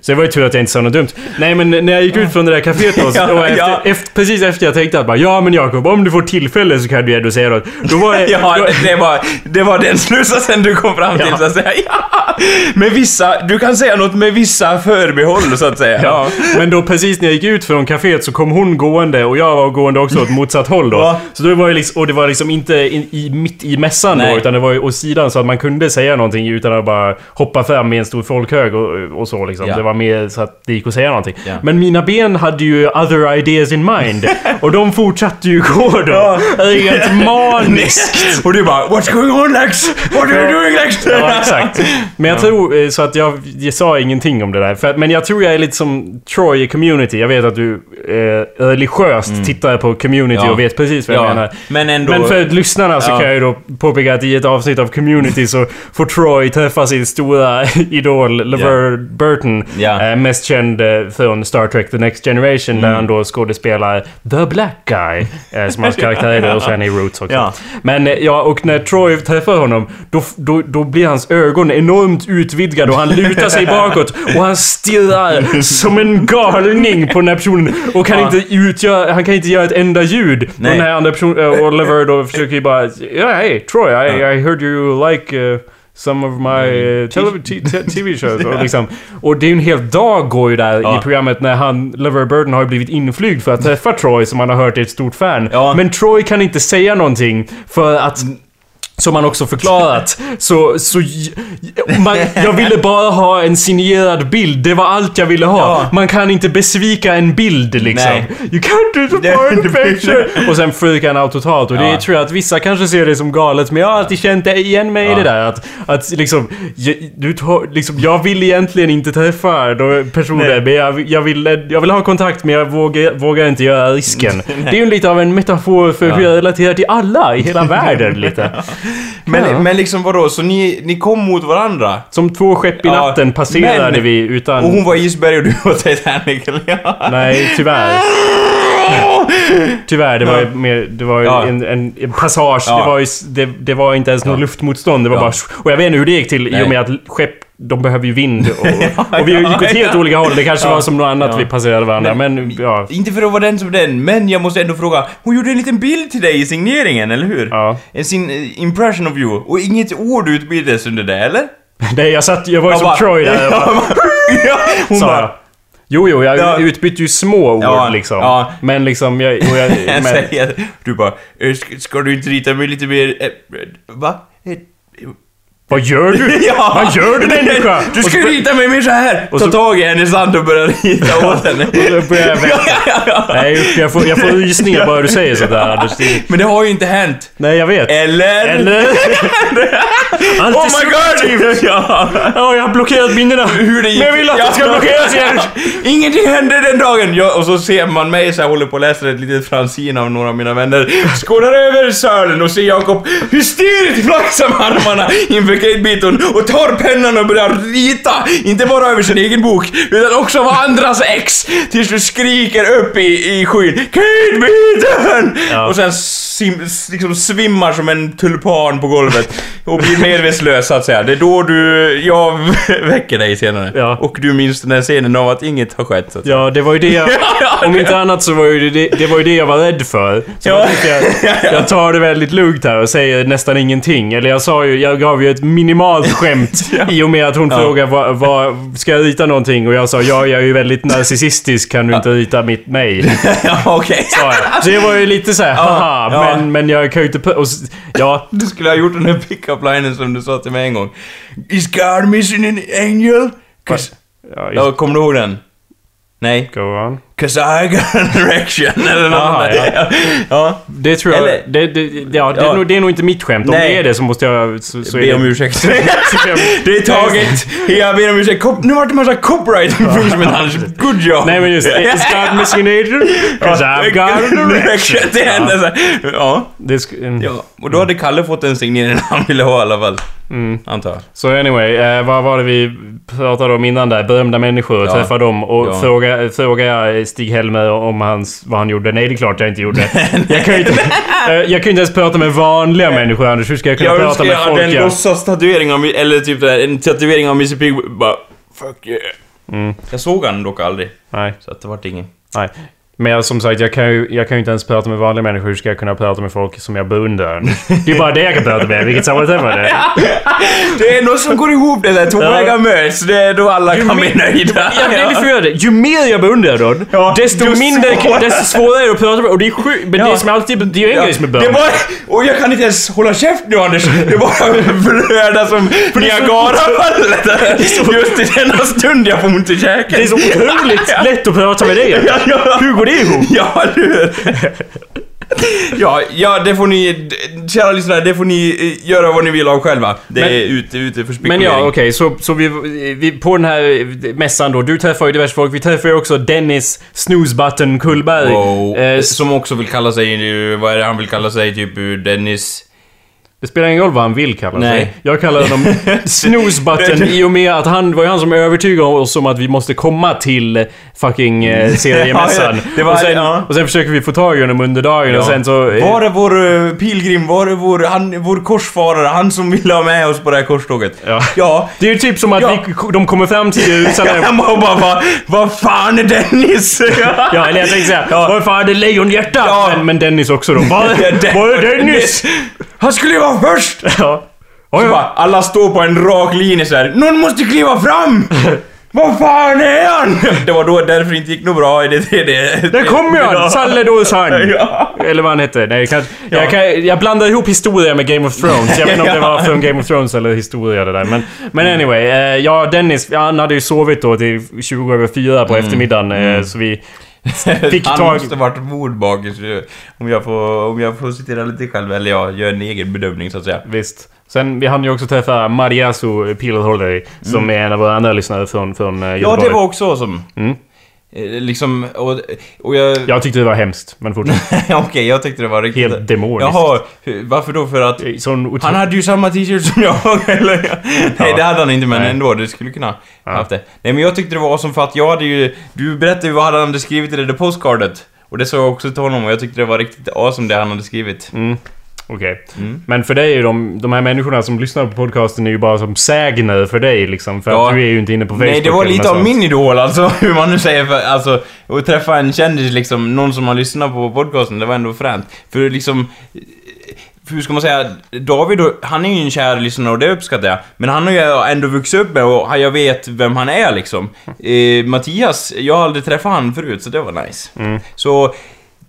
Så det var ju tur att jag inte sa något dumt. Nej men när jag gick ut från det där kaféet då, och efter, efter, precis efter jag tänkte att bara Ja men Jakob, om du får tillfälle så kan du ändå säga något. Då var <laughs> det... Ja, det var, det var den slutsatsen du kom fram till Ja. så att säga. <laughs> Ja. Med vissa, du kan säga något med vissa förbehåll så att säga. Ja, men då precis när jag gick ut från kaféet så kom hon gående och jag var gående också åt motsatt håll då. Så då var det liksom, och det var liksom inte i, i, mitt i mässan då, Nej. utan det var ju åt sidan så att man kunde säga någonting utan att bara hoppa fram med en stor folkhög och, och så liksom. Ja. Det var mer så att det gick att säga någonting. Ja. Men mina ben hade ju other ideas in mind. <laughs> och de fortsatte ju gå då. Rent <laughs> maniskt. Och du bara What's going on Lex? What are you doing Lex? Ja, exakt. Men jag tror, eh, så att jag, jag sa ingenting om det där. För, men jag tror jag är lite som Troy i Community. Jag vet att du eh, religiöst tittar på Community Mm. Ja. och vet precis vad jag menar. men ändå... Men för lyssnarna så Ja. kan jag ju då påpeka att i ett avsnitt av Community så får Troy träffa sin stora <laughs> idol LeVar Burton. Ja. Eh, mest känd eh, från Star Trek The Next Generation Mm. där han då skådespelar The Black Guy. Eh, som hans <laughs> karaktär är och sen i Roots också. Ja. Men eh, ja, och när Troy träffar honom då, då, då blir hans ögon enormt utvidgade och han lutar sig <laughs> bakåt och han stirrar som en galning på den här personen och kan Ja. inte utgöra, han kan inte göra ett enda ljud. Och Nej. den här andra personen, Oliver då försöker ju bara Ja, hey Troy, I, I heard you like uh, Some of my uh, t- t- TV shows <laughs> och liksom. Och det är ju en hel dag går ju där Ja. i programmet när han, Lever Burton har ju blivit inflygd för att träffa <laughs> Troy som han har hört är ett stort fan. Ja. Men Troy kan inte säga någonting för att som han också förklarat, så... så man, jag ville bara ha en signerad bild. Det var allt jag ville ha. Ja. Man kan inte besvika en bild liksom. Nej. You can't disappoint a picture. Och sen freakar han out totalt. Och det Ja. tror jag att vissa kanske ser det som galet. Men jag har alltid känt det igen mig i Ja. det där. Att, att liksom, jag, du tar, liksom... Jag vill egentligen inte träffa personer. Nej. Men jag, jag, vill, jag vill ha kontakt men jag vågar, vågar inte göra risken. <laughs> det är ju lite av en metafor för hur Ja. jag relaterar till alla i hela världen lite. <laughs> Men, Ja. men liksom vadå, så ni, ni kom mot varandra? Som två skepp i Ja, natten passerade men- vi utan... Och hon var isberg och du var Titanic, eller ja? Nej, tyvärr. <laughs> Tyvärr, det var ju Ja. mer... Det var ju Ja. en, en, en passage. Ja. Det, var ju, det, det var inte ens något Ja. luftmotstånd. Det var Ja. bara... Och jag vet inte hur det gick till i Nej. och med att skepp, de behöver ju vind. Och, <laughs> och vi gick åt helt ja. olika håll. Det kanske Ja. var som något annat Ja. vi passerade varandra. Men, ja. Inte för att vara den som den, men jag måste ändå fråga. Hon gjorde en liten bild till dig i signeringen, eller hur? Ja. En sin eh, impression of you. Och inget ord utbyttes under det, eller? Nej, jag satt... Jag var ju som bara- Troy där. Jag <laughs> bara, <laughs> ja, hon bara... Jo, jo, jag Ja. utbytte ju små ord Ja, liksom. ja. Men liksom, jag... Och jag <laughs> men, du bara, "Eh, ska, ska du inte rita mig lite mer... Eh, va? Vad gör du? <laughs> Ja. Vad gör du människa? Du ska rita mig med så här. Ta så- tag i hennes hand och börja rita åt henne. Och så börjar jag <laughs> vänta. Nej usch, jag får, jag får <laughs> rysningar bara du säger sådär Anders. Det- Men det har ju inte hänt. Nej jag vet. Eller? Eller? Allt Oh my god! Ja. Ja, jag har blockerat minnena. Hur det gick. Men jag vill att det ska blockeras igen. Ingenting hände den dagen! Ja, och så ser man mig så här, håller på och läser ett litet fanzine av några av mina vänner. Skådar över sölen och ser Jakob hysteriskt flaxa med armarna inför Kate Beaton och tar pennan och börjar rita. Inte bara över sin egen bok, utan också av andras ex. Tills du skriker upp i, i skyn. Kate Beaton! Ja. Och sen sim, liksom svimmar som en tulpan på golvet och blir medvetslös så att säga. Det är då du, jag <laughs> väcker dig senare. Ja. Och du minns den här scenen av att inget har skett så att säga. Ja, det var ju det jag... <laughs> Om inte annat så var ju det, det var ju det jag var rädd för. Så Ja. jag, <laughs> jag, jag tar det väldigt lugnt här och säger nästan ingenting. Eller jag sa ju, jag gav ju ett minimalt skämt i och med att hon Ja. frågade vad, vad, ska jag rita någonting? Och jag sa ja, jag är ju väldigt narcissistisk, kan du inte rita mitt mig? ja, okej. Så det var ju lite så här, haha, ja. men, men jag kan ju inte... Och, ja, <laughs> Du skulle ha gjort den här pick-up-linen som du sa till mig en gång. Is God missing an angel? ja, just, Ja, kommer du ihåg den? Nej. go on. 'Cause I got an erection, <laughs> eller något Aha, ja. ja. Det tror jag... Eller- det, det, ja, det, Ja. Är nog, det är nog inte mitt skämt. Om Nej. det är det så måste jag... Så, så Be det, om ursäkt. <laughs> det är taget. <laughs> Jag ber om ursäkt. Cop- Nu vart det massa copyright infringement Anders. Good job. Nej men just det. God missing an angel? 'Cause I've got an erection. Det hände så här. Ja. Det mm. ja. Och då hade Kalle fått den signeringen han ville ha i alla fall. Antar jag. Så anyway, eh, vad var det vi pratade om innan där? Berömda människor, Ja. träffa dem och Ja. fråga, fråga jag Stig-Helmer om hans, vad han gjorde. Nej, det är klart jag inte gjorde. <laughs> jag kan ju inte, eh, jag kan ju inte ens prata med vanliga människor Anders. Hur ska jag kunna Jag prata önskar med jag hade folk? en jag- låtsas-tatuering av eller typ en tatuering av Missy Pigg bara Fuck yeah. Jag såg han dock aldrig, Nej, så att det vart ingen. nej. Men jag, som sagt, jag kan, ju, jag kan ju inte ens prata med vanliga människor. Hur ska jag kunna prata med folk som jag beundrar? Det är bara det jag kan prata med. Vilket sammanträffande. Det är något som går ihop det där, två vägar möts, det är då alla kan bli nöjda. Ja, det lite för det. Ju mer jag beundrar dem, Ja, desto ju mindre, svårare. desto svårare är det att prata med. Och det är sjukt. Men Ja. det är som alltid, det är ju en Ja, grej som är bra. det var, och jag kan inte ens hålla käft nu Anders, det var blöda som Niagarafallet. Just i denna stund jag får ont i käken. Det är så otroligt lätt att prata med dig. Hur går det ihop? <laughs> Ja, hur? Ja, ja, det får ni, kära lyssnare, det får ni eh, göra vad ni vill av själva. Det Men- är ute, ute för Men spekulering. ja, okej, så, så vi, vi... På den här mässan då, du träffar ju diverse folk. Vi träffar ju också Dennis Snoozebutton Kullberg. Wow. Eh, som också vill kalla sig, vad är det han vill kalla sig? Typ eh, Dennis... Det spelar ingen roll vad han vill kalla sig. Jag kallar honom <laughs> Snoozebutton i och med att han var ju han som övertygade oss om att vi måste komma till fucking eh, <laughs> seriemässan. Ja, det var- och, sen, ja. och sen försöker vi få tag i honom under dagen och Ja. sen så... eh, Var är vår eh, pilgrim? Var är vår, han, vår korsfarare? Han som ville ha med oss på det här korståget? Ja. Ja. Det är ju typ som att Ja. vi, de kommer fram till Jerusalem. Han <laughs> bara, bara, bara vad fan är Dennis? Ja, eller jag tänkte säga, Ja. vad fan är lejonhjärta? Ja. Men, men Dennis också då. Ja, vad är Dennis? Han skulle ju vara först! <laughs> Ja. Oj, Så bara, alla står på en rak linje så här. Någon måste kliva fram! <laughs> Vad fan är han? <laughs> Det var då därför det inte gick nog bra i det tredje. Där kommer han! Salle Dosan! Ja. Eller vad han hette. Nej, jag, kan, Ja. jag, kan, jag blandar ihop historia med Game of Thrones. Jag vet inte om det var från Game of Thrones eller historia det där. Men, men anyway. Eh, ja, Dennis, han hade ju sovit då till 20 över 4 på eftermiddagen. Eh, så vi fick han tag... måste varit mordbakis om jag får, om jag får citera lite själv, eller jag gör en egen bedömning så att säga. Visst. Sen, vi hann ju också träffa Mariasu Pilholiday som är en av våra andra lyssnare från, från eh, Ja, Göteborg. det var också som... Mm. Eh, Liksom, och, och jag... Jag tyckte det var hemskt, men fortsätt. <laughs> Okej, jag tyckte det var riktigt... Helt demoniskt. Jaha, varför då? För att... Sån. Han hade ju samma t-shirt som jag, <laughs> eller? Nej, Ja. det hade han inte, men Nej. ändå. Det skulle kunna Ja. haft det. Nej, men jag tyckte det var som för att jag hade ju... Du berättade ju vad han hade skrivit i det där postcardet. Och det sa jag också till honom och jag tyckte det var riktigt awesome det han hade skrivit. Mm. Okej. Mm. Men för dig är de, de här människorna som lyssnar på podcasten är ju bara som sägner för dig liksom. För Ja. att du är ju inte inne på Facebook. Nej, det var lite av min idol alltså, <laughs> hur man nu säger för, alltså, att träffa en kändis liksom, någon som har lyssnat på podcasten, det var ändå fränt. För liksom, hur ska man säga, David, han är ju en kär lyssnare och det uppskattar jag. Men han har ju ändå vuxit upp med och jag vet vem han är liksom. Eh, Mattias, jag har aldrig träffat han förut, så det var nice. Mm. Så,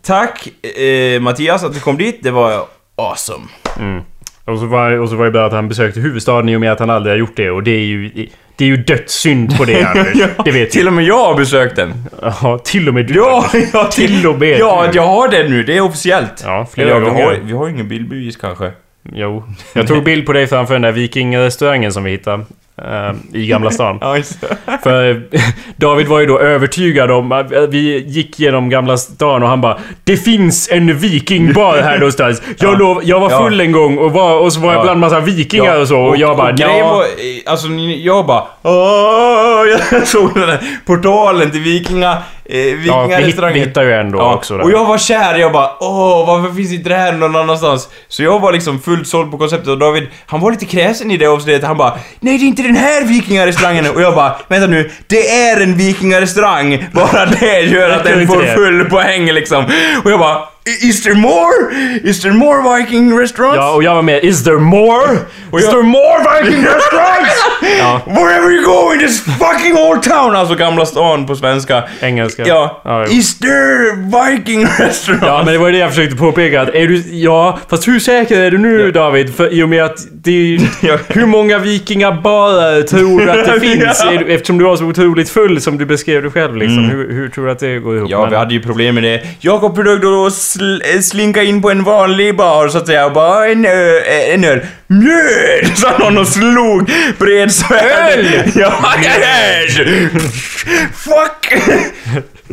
tack eh, Mattias att du kom dit, det var awesome. Mm. Och så var, och så var det bara att han besökte huvudstaden i och med att han aldrig har gjort det. Och det är ju... Det är ju dödssynd på det <laughs> Anders. Det vet Till och med jag har besökt den. Ja, till och med du. Ja, ja till <laughs> och med Ja, jag har den nu. Det är officiellt. Ja, flera Eller ja, vi gånger. har, vi har ingen bildbevis kanske. Jo. Jag tog bild på dig framför den där vikingrestaurangen som vi hittade. Eh, I Gamla stan. <laughs> Ja. <laughs> För eh, David var ju då övertygad om att vi gick genom Gamla stan och han bara Det finns en vikingbar här någonstans. <laughs> Jag, Ja. lov, jag var full Ja. en gång och, var, och så var jag Ja. bland massa vikingar och så och, jag bara grejen ja. var, eh, alltså jag bara Åh, jag såg den där portalen till vikinga, eh, Ja, vi, hitt, vi vikingarestaurangen. hittar ju ändå Ja, också där. och jag var kär, jag bara åh varför finns inte det här någon annanstans? Så jag var liksom fullt såld på konceptet och David, han var lite kräsen i det avsnittet, han bara nej det är inte den här vikingarestaurangen och jag bara vänta nu, det är en vikingarestaurang, bara det gör att den får full poäng liksom. Och jag bara Is there more? Is there more viking restaurants? Ja, och jag var med. Is there more? Is there more viking restaurants? <laughs> ja, Wherever you go in this fucking old town! Alltså Gamla stan på svenska. engelska. Ja. Ja. Is there viking <laughs> restaurant? Ja, men det var det jag försökte påpeka. Att är du, ja, fast hur säker är du nu David? För i och med att det <laughs> Ja. Hur många vikingabarer tror du att det finns? Ja. Eftersom du var så otroligt full som du beskrev det själv liksom. Mm. Hur, hur tror du att det går ihop? Ja, Men- vi hade ju problem med det. Jakob då sl- slinka in på en vanlig bar så att säga och bara en öl, en öl. Mjöl! <laughs> Sa någon och slog bredsvärd. Öl! <laughs> Ja, öl! Fuck!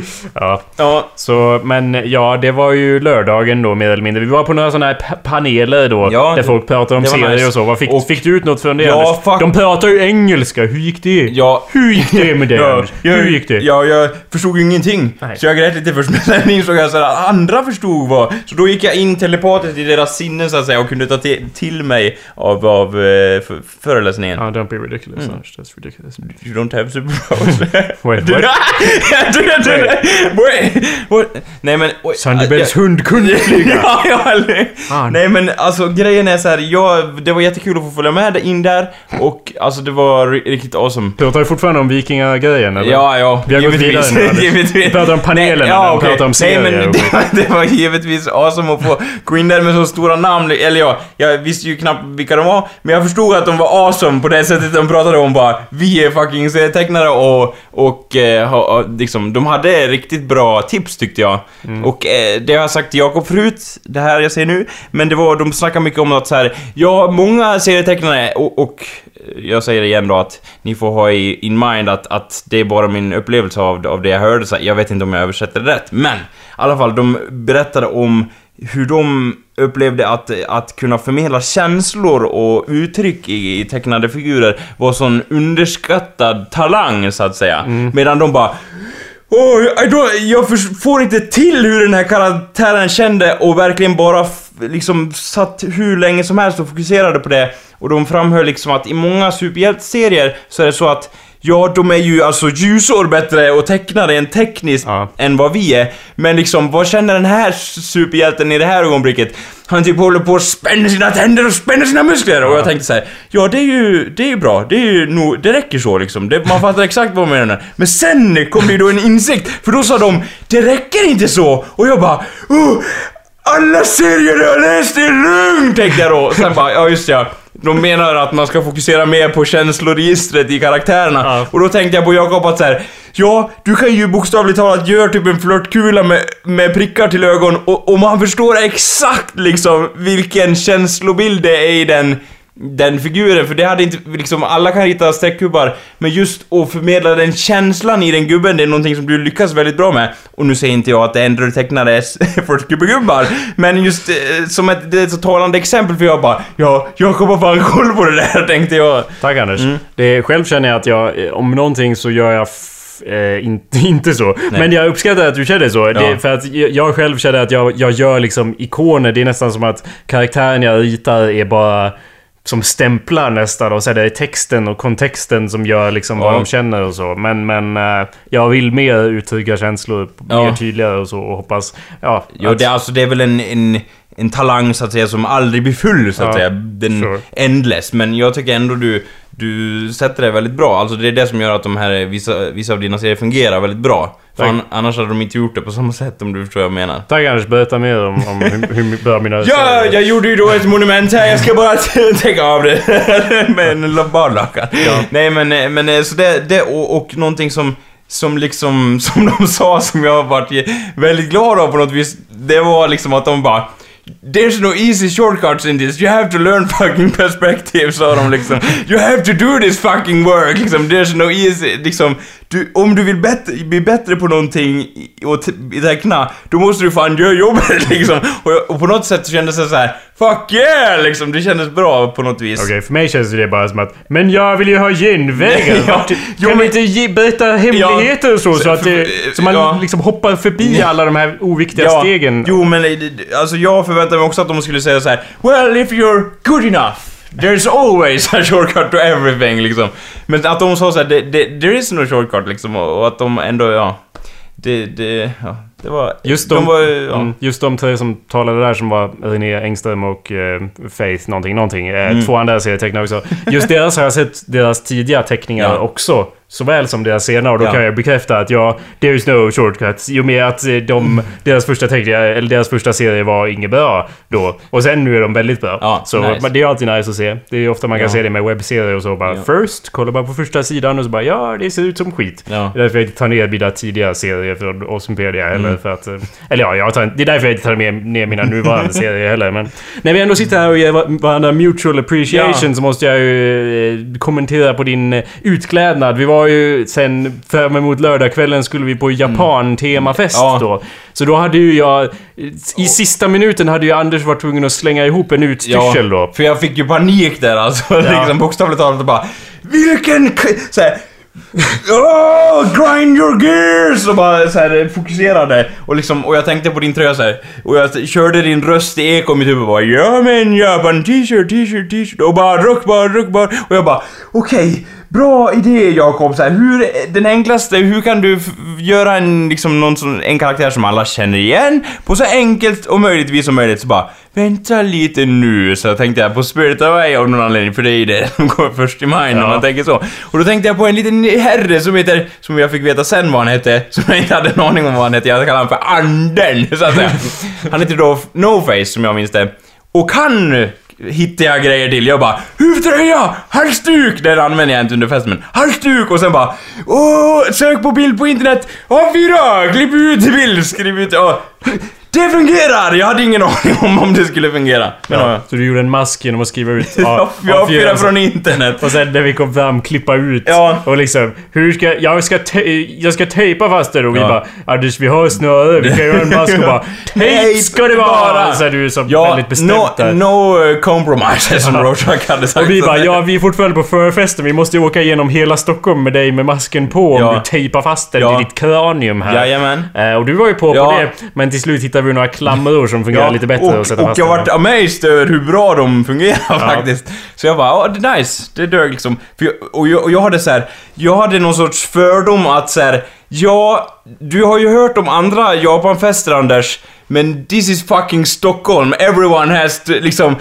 <laughs> Ja. Ja, Så, men ja, det var ju lördagen då mer eller mindre. Vi var på några sådana här pa- paneler då. Ja, där folk pratar om serier nice. och så. Vad fick, Och- fick du ut något från det Ja, Anders? fuck. De pratar ju engelska. Hur gick det? ja. Hur gick det med <laughs> det Ja, jag, Hur gick det? Ja, jag förstod ju ingenting. Nej. Så jag grät lite först, <laughs> men sen insåg jag att andra förstod vad... Så då gick jag in telepatiskt i deras sinnen så att säga och kunde ta till mig av, av f- föreläsningen. Ja, don't be ridiculous Mm. That's ridiculous. You don't have superpowers. Wait, what? <laughs> Nej men... oj, Sandybells jag- hund kunde <laughs> flyga. ja, ja, Fan. Nej men alltså grejen är så här, jag, det var jättekul att få följa med in där och alltså det var ri- riktigt awesome. Pratar du fortfarande om vikingagrejen eller? Ja, ja. Vi har gått vidare nu, <laughs> givetvis. Vi pratar om panelerna, ja, de okej. pratar om serier Nej, men och det, var- det var givetvis awesome att få gå in där med så stora namn. Eller ja, jag visste ju knappt vilka de var. Men jag förstod att de var awesome på det sättet de pratade om bara Vi är fucking serietecknare och, och eh, ha, ha, liksom, de hade riktigt bra tips tyckte jag. Mm. Och eh, det har jag sagt till Jakob förut, det här jag säger nu. Men det var, de snackar mycket om att så här, ja, många serietecknare och, och jag säger det igen då att ni får ha i in mind att, att det är bara min upplevelse av, av det jag hörde. Så jag vet inte om jag översätter det rätt. Men i alla fall, de berättade om hur de upplevde att, att kunna förmedla känslor och uttryck i, i tecknade figurer var sån underskattad talang så att säga. Medan de bara Oh, jag, jag får inte till hur den här karaktären kände och verkligen bara liksom satt hur länge som helst och fokuserade på det. Och de framhöll liksom att i många superhjälteserier så är det så att Ja, de är ju alltså ljusår bättre och tecknade än tekniskt Ja. än vad vi är. Men liksom, vad känner den här superhjälten i det här ögonblicket? Han typ håller på att spänna sina tänder och spänna sina muskler och jag tänkte så här, ja det är ju, det är ju bra, det är ju nog, det räcker så liksom. Det, man fattar exakt vad man menar. Men sen kom det ju då en insikt, för då sa de, det räcker inte så! Och jag bara, oh, alla serier jag läst är lugnt, tänkte jag då. Sen bara, ja just ja. De menar att man ska fokusera mer på känsloregistret i karaktärerna. Ja. Och då tänkte jag på Jakob att så här, ja, du kan ju bokstavligt talat göra typ en flörtkula med, med prickar till ögon och, och man förstår exakt liksom vilken känslobild det är i den den figuren, för det hade inte, liksom, alla kan rita streckgubbar, men just att förmedla den känslan i den gubben, det är någonting som du lyckas väldigt bra med. Och nu säger inte jag att det du tecknar är <laughs> flörtgubbegubbar, men just eh, som ett, det är ett så talande exempel för jag bara, ja, jag kommer fan koll på det där, <laughs> tänkte jag. Tack Anders. Mm. Det, själv känner jag att jag, eh, om någonting så gör jag eh, inte, <laughs> inte så. Nej. Men jag uppskattar att du känner så. Det, Ja. för att jag, jag själv känner att jag, jag gör liksom ikoner. Det är nästan som att karaktären jag ritar är bara som stämplar nästan och så är det texten och kontexten som gör liksom vad Ja. de känner och så. Men, men eh, jag vill mer uttrycka känslor Ja. mer tydligare och så och hoppas... Ja, Jo, att- det, är alltså, det är väl en, en, en talang så att säga som aldrig blir full så att Ja, säga. Den sure. endless. Men jag tycker ändå du, du sätter det väldigt bra. Alltså det är det som gör att de här, vissa, vissa av dina serier fungerar väldigt bra. För an, annars hade de inte gjort det på samma sätt om du förstår vad jag menar. Tack Anders, berätta mer om, om hur, hur bra mina... <laughs> Ja, jag gjorde ju då ett monument här, jag ska bara <laughs> täcka av det <laughs> med en badlakan. Ja. Nej men, men eh, så det, det och, och någonting som som liksom, som de sa som jag varit väldigt glad av på något vis, det var liksom att de bara There's no easy shortcuts in this, you have to learn <laughs> fucking perspective, sa de liksom. You have to do this fucking work, liksom. There's no easy, liksom. Du, om du vill bättre, bli bättre på någonting och teckna, då måste du fan göra jobbet <laughs> liksom. Och, jag- och på något sätt så kändes det så här: Fuck yeah! Liksom, det kändes bra på något vis. Okej, för mig känns det bara som att Men jag vill ju ha genvägar! <laughs> Ja, kan jo, men- inte ge, berätta hemligheter och så? Så, att det, så man Ja. liksom hoppar förbi alla de här oviktiga Ja, stegen? Jo, men alltså jag förväntade mig också att de skulle säga så här: Well, if you're good enough. There's always a shortcut to everything liksom. Men att de sa såhär, there is no shortcut liksom och, att de ändå, ja. Det, det, ja, det var... Just de, var, ja. mm, just de tre som talade där som var René Engström och eh, Faith någonting, någonting. Eh, Mm. Två andra serietecknare också. Just deras har jag sett deras tidiga teckningar Ja. också. Såväl som deras senare och då Ja. kan jag bekräfta att ja, there is no shortcuts. Och med att eh, de, deras första teckningar, eller deras första serie var inget bra då. Och sen nu är de väldigt bra. Ja, så nice. det är alltid nice att se. Det är ofta man kan Ja. se det med webbserier och så bara first, kolla bara på första sidan och så bara ja, det ser ut som skit. Ja. Det är därför jag inte tar ner mina tidiga serier från Awesomepedia heller. Mm. För att, eh, eller ja, jag tar, det är därför jag inte tar ner, ner mina nuvarande <laughs> serier heller. Men när vi ändå sitter här och ger va- varandra mutual appreciation så måste jag ju eh, kommentera på din utklädnad. Vi var ju sen fram emot lördagskvällen skulle vi på Japan-temafest Ja. då. Så då hade ju jag... I sista minuten hade ju Anders varit tvungen att slänga ihop en utstyrsel då. För jag fick ju panik där alltså, <laughs> Ja. liksom bokstavligt talat och bara Vilken... k-" Så här, Oh, grind your gears! Och bara så här fokuserade. Och liksom, och jag tänkte på din tröja så här. Och jag körde din röst i eko i mitt huvud bara Ja men Japan, t-shirt, t-shirt, t-shirt. Och bara ruck, bara ruck, bara. Och jag bara okej, bra idé Jakob. Så här, hur, den enklaste, hur kan du göra en, liksom, någon som, en karaktär som alla känner igen på så enkelt och möjligtvis som möjligt. Så bara Vänta lite nu, så tänkte jag på Spirit Away av någon anledning, för det är ju det <laughs> som går först i maj när Ja. man tänker så. Och då tänkte jag på en liten herre som heter, som jag fick veta sen vad han hette, som jag inte hade en aning om vad han hette, jag kallar honom för Anden, <laughs> så att säga. Han heter då No Face, som jag minns det. Och han Hittar jag grejer till. Jag bara Huvtröja! Halsduk! Den använder jag inte under festen men halsduk! Och sen bara Åh, sök på bild på internet! A4! Klipp ut bild! Skriv ut... Åh. Det fungerar! Jag hade ingen <laughs> aning om om det skulle fungera. Men, Ja, så du gjorde en mask genom att skriva ut <laughs> Ja, A4 från internet. Och sen när vi kom fram, klippa ut. Ja. Och liksom, hur ska... Jag ska, jag ska tejpa fast det och vi Ja. bara Anders vi har snöre, vi kan göra en <laughs> mask och bara Tejp ska det vara! Så är du som Ja, väldigt bestämt no, där. no uh, compromises som. Rorschach hade sagt. Och vi bara, ja vi är fortfarande på förfesten, vi måste åka igenom hela Stockholm med dig med masken på om du tejpar fast den Ja. till ditt kranium här. Jajamän. Eh, och du var ju på på det, men till slut hittade vi några klamror som fungerar lite bättre och, att sätta och jag vart amazed över hur bra de fungerar faktiskt. Så jag bara, ja det är nice, det dög liksom. För jag, och, jag, och jag hade så här, jag hade någon sorts fördom att så här, ja, du har ju hört om andra Japanfester Anders, men this is fucking Stockholm, everyone has to, liksom,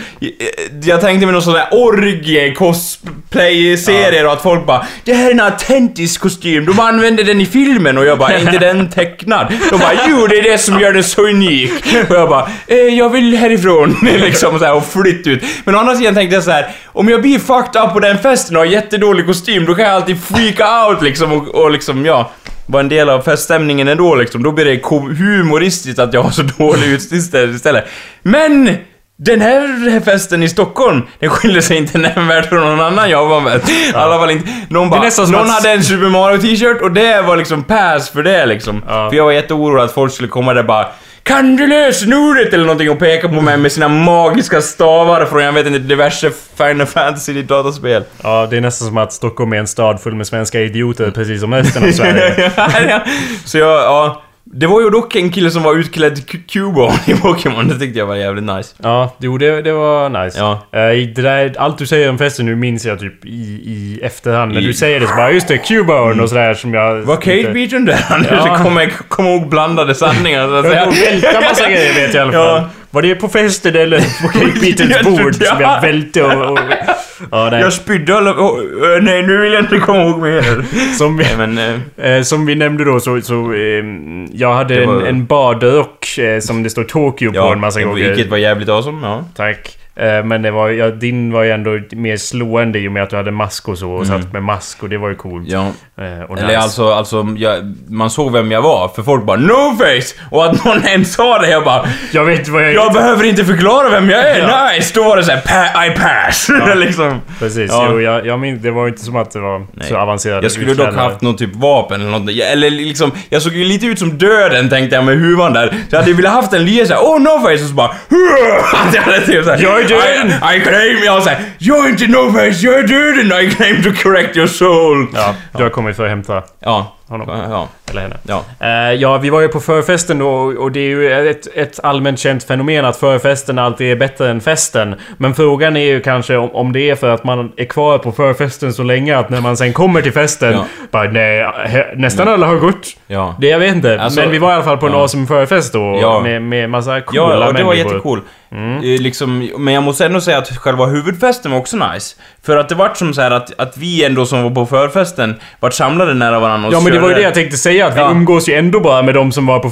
jag tänkte mig någon sån där orgie cosplay-serier och att folk bara Det här är en autentisk kostym, de använder den i filmen och jag bara är inte <laughs> den tecknad? De bara jo det är det som gör den så unik. Och jag bara eh, jag vill härifrån. <laughs> Liksom så här, och flytt ut. Men å andra sidan tänkte jag så här om jag blir fucked up på den festen och har jättedålig kostym då kan jag alltid freaka out liksom och, och liksom ja vara en del av feststämningen ändå liksom. Då blir det humoristiskt att jag har så dålig <laughs> utstyrsel istället. Men! Den här festen i Stockholm, den skiljer sig inte nämnvärt från någon annan jag var med. I alla fall inte. Någon bara, någon att- hade en Super Mario t-shirt och det var liksom pass för det liksom. Ja. För jag var jätteorolig att folk skulle komma där bara kan du lösenordet eller någonting och peka på mig med sina magiska stavar från jag vet inte diverse Final Fantasy dataspel. Ja, det är nästan som att Stockholm är en stad full med svenska idioter precis som resten av Sverige. <laughs> Så jag, ja. Det var ju dock en kille som var utklädd Q- Cubone i Pokémon, det tyckte jag var jävligt nice. Ja, jo det, det var nice. Ja. I det där, allt du säger om festen nu minns jag typ i, i efterhand. När I- du säger det så bara just det, Cubone och sådär som jag... Var Kate inte- Beaton där? <laughs> Ja. ja. kom, ihåg blandade sanningar så att säga. välta massa grejer vet jag i alla fall. Ja, Var det på festen eller på <laughs> Kate Jag bord som jag välte och... och ja, nej. Jag spydde alla... Oh, nej, nu vill jag inte komma ihåg mer. Som vi, men... eh, eh, som vi nämnde då så... så eh, jag hade var- en, en badrock eh, som det står Tokyo på Ja, en massa gånger. vilket var jävligt awesome, ja. Tack. Eh, Men det var, ja, din var ju ändå mer slående i och med att du hade mask och så och Mm. satt med mask och det var ju coolt. Ja. Eh, Eller alltså, alltså jag, man såg vem jag var, för folk bara 'No face!' Och att någon ens sa det, jag bara Jag vet vad jag... Jag behöver inte förklara vem jag är, <laughs> Ja. nice! Då var det såhär pa- 'I pass' <laughs> liksom. Precis, Ja. jo, jag, jag minns, det var ju inte som att det var Nej. så avancerat Jag skulle dock utklädnad. haft någon typ vapen eller något. Eller liksom, jag såg ju lite ut som döden tänkte jag med huvan där. Så jag hade velat haft en lite såhär 'Oh no face' och så bara <laughs> Att jag hade typ såhär döden! I, I claim, jag 'Jag är inte no face, är döden, I claim to correct your soul' Ja, du har kommit för att hämta Ja. Honom. Ja. Eller henne. Ja. Eh, ja, vi var ju på förfesten då och det är ju ett, ett allmänt känt fenomen att förfesten alltid är bättre än festen. Men frågan är ju kanske om, om det är för att man är kvar på förfesten så länge att när man sen kommer till festen Ja. bara nej, nästan alla har gått. Ja. Det jag vet inte. Alltså, men vi var i alla fall på en ja. awesome förfest då Ja. med, med massa coola Ja, och det var människor. jättecool. Eh, Liksom, men jag måste ändå säga att själva huvudfesten var också nice. För att det vart som så här att, att vi ändå som var på förfesten vart samlade nära varandra och Ja men det var ju det jag tänkte säga, att vi Ja. umgås ju ändå bara med de som var på,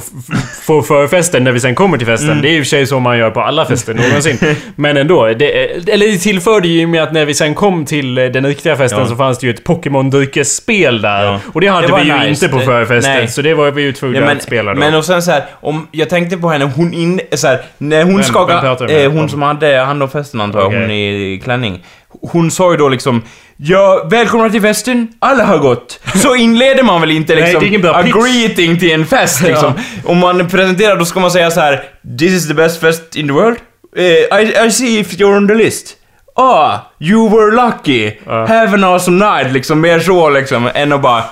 på förfesten när vi sen kommer till festen. Det är ju i och för sig så man gör på alla fester någonsin. <laughs> men ändå, det, eller det tillförde ju med att när vi sen kom till eh, den riktiga festen Ja. så fanns det ju ett Pokémon-dryckesspel där. Ja. Och det hade Det vi ju nice. inte på förfesten, nej. så det var vi ju tvungna att spela då. men och sen så här, om jag tänkte på henne, hon in, så här, när hon skakade, eh, hon som hade hand om festen antar jag, Okej. hon i klänning. Hon sa ju då liksom Ja, välkomna till festen, alla har gått. Så inleder man väl inte Nej, liksom det är ingen bra a pitch. greeting till en fest liksom. Om man presenterar då ska man säga så här: This is the best fest in the world. Eh, I, I see if you're on the list. Ah, you were lucky. Ja. Have an awesome night, liksom mer så liksom, än att bara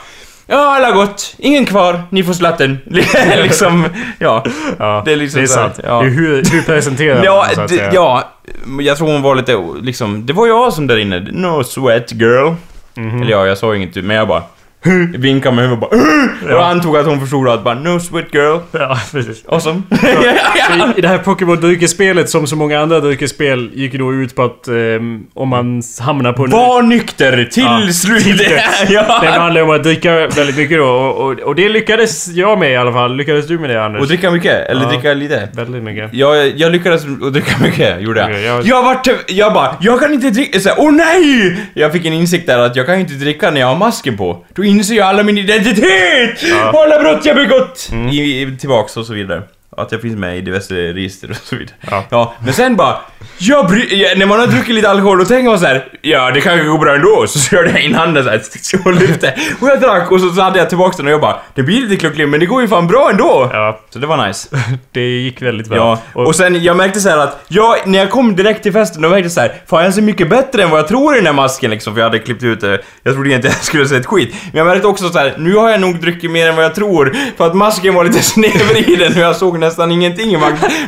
Ja, alla gått. Ingen kvar. Ni får slatten. <laughs> liksom, ja. ja, det är liksom så här, sant. ja. Det är hur, hur <laughs> presenterar Ja, man det, ja, jag tror hon var lite, liksom, det var jag som där inne. No sweat girl. Mhm. Eller ja, jag sa inget men jag bara vinkade med huvudet och bara Och antog att hon förstod att bara no sweat girl. Ja, precis. Awesome. I, <laughs> I det här Pokémon-dryckesspelet, som så många andra dryckesspel, gick ju då ut på att ehm, om man hamnar på en... Var nykter till Ja, till dess. <laughs> ja. Det handlar om att dricka väldigt mycket då och, och, och det lyckades jag med i alla fall. Lyckades du med det Anders? Och dricka mycket, eller Ja. dricka lite. Väldigt mycket. Jag, jag lyckades att dricka mycket, gjorde jag. Okej, jag- Jag vart, jag bara, jag kan inte dricka, åh nej! Jag fick en insikt där att jag kan inte dricka när jag har masken på. Då inser jag alla min identitet! Och alla brott jag begått! Mm. I, i, tillbaks och så vidare. Att jag finns med i diverse register och så vidare. Ja. ja men sen bara, jag bry, ja, när man har druckit lite alkohol då tänker man så här, ja det kanske går bra ändå. Så körde jag in handen så här, <laughs> och lyfte. Och jag drack och så, så hade jag tillbaks den och jag bara, det blir lite klucklig men det går ju fan bra ändå. Ja, Så det var nice. <laughs> det gick väldigt bra. Ja, och, sen jag märkte så här att jag, när jag kom direkt till festen, då märkte jag så här, fan jag ser mycket bättre än vad jag tror i den här masken liksom, för jag hade klippt ut det. Jag trodde inte jag skulle se ett skit. Men jag märkte också så här, nu har jag nog druckit mer än vad jag tror, för att masken var lite <laughs> snedvriden och jag såg nästan ingenting i.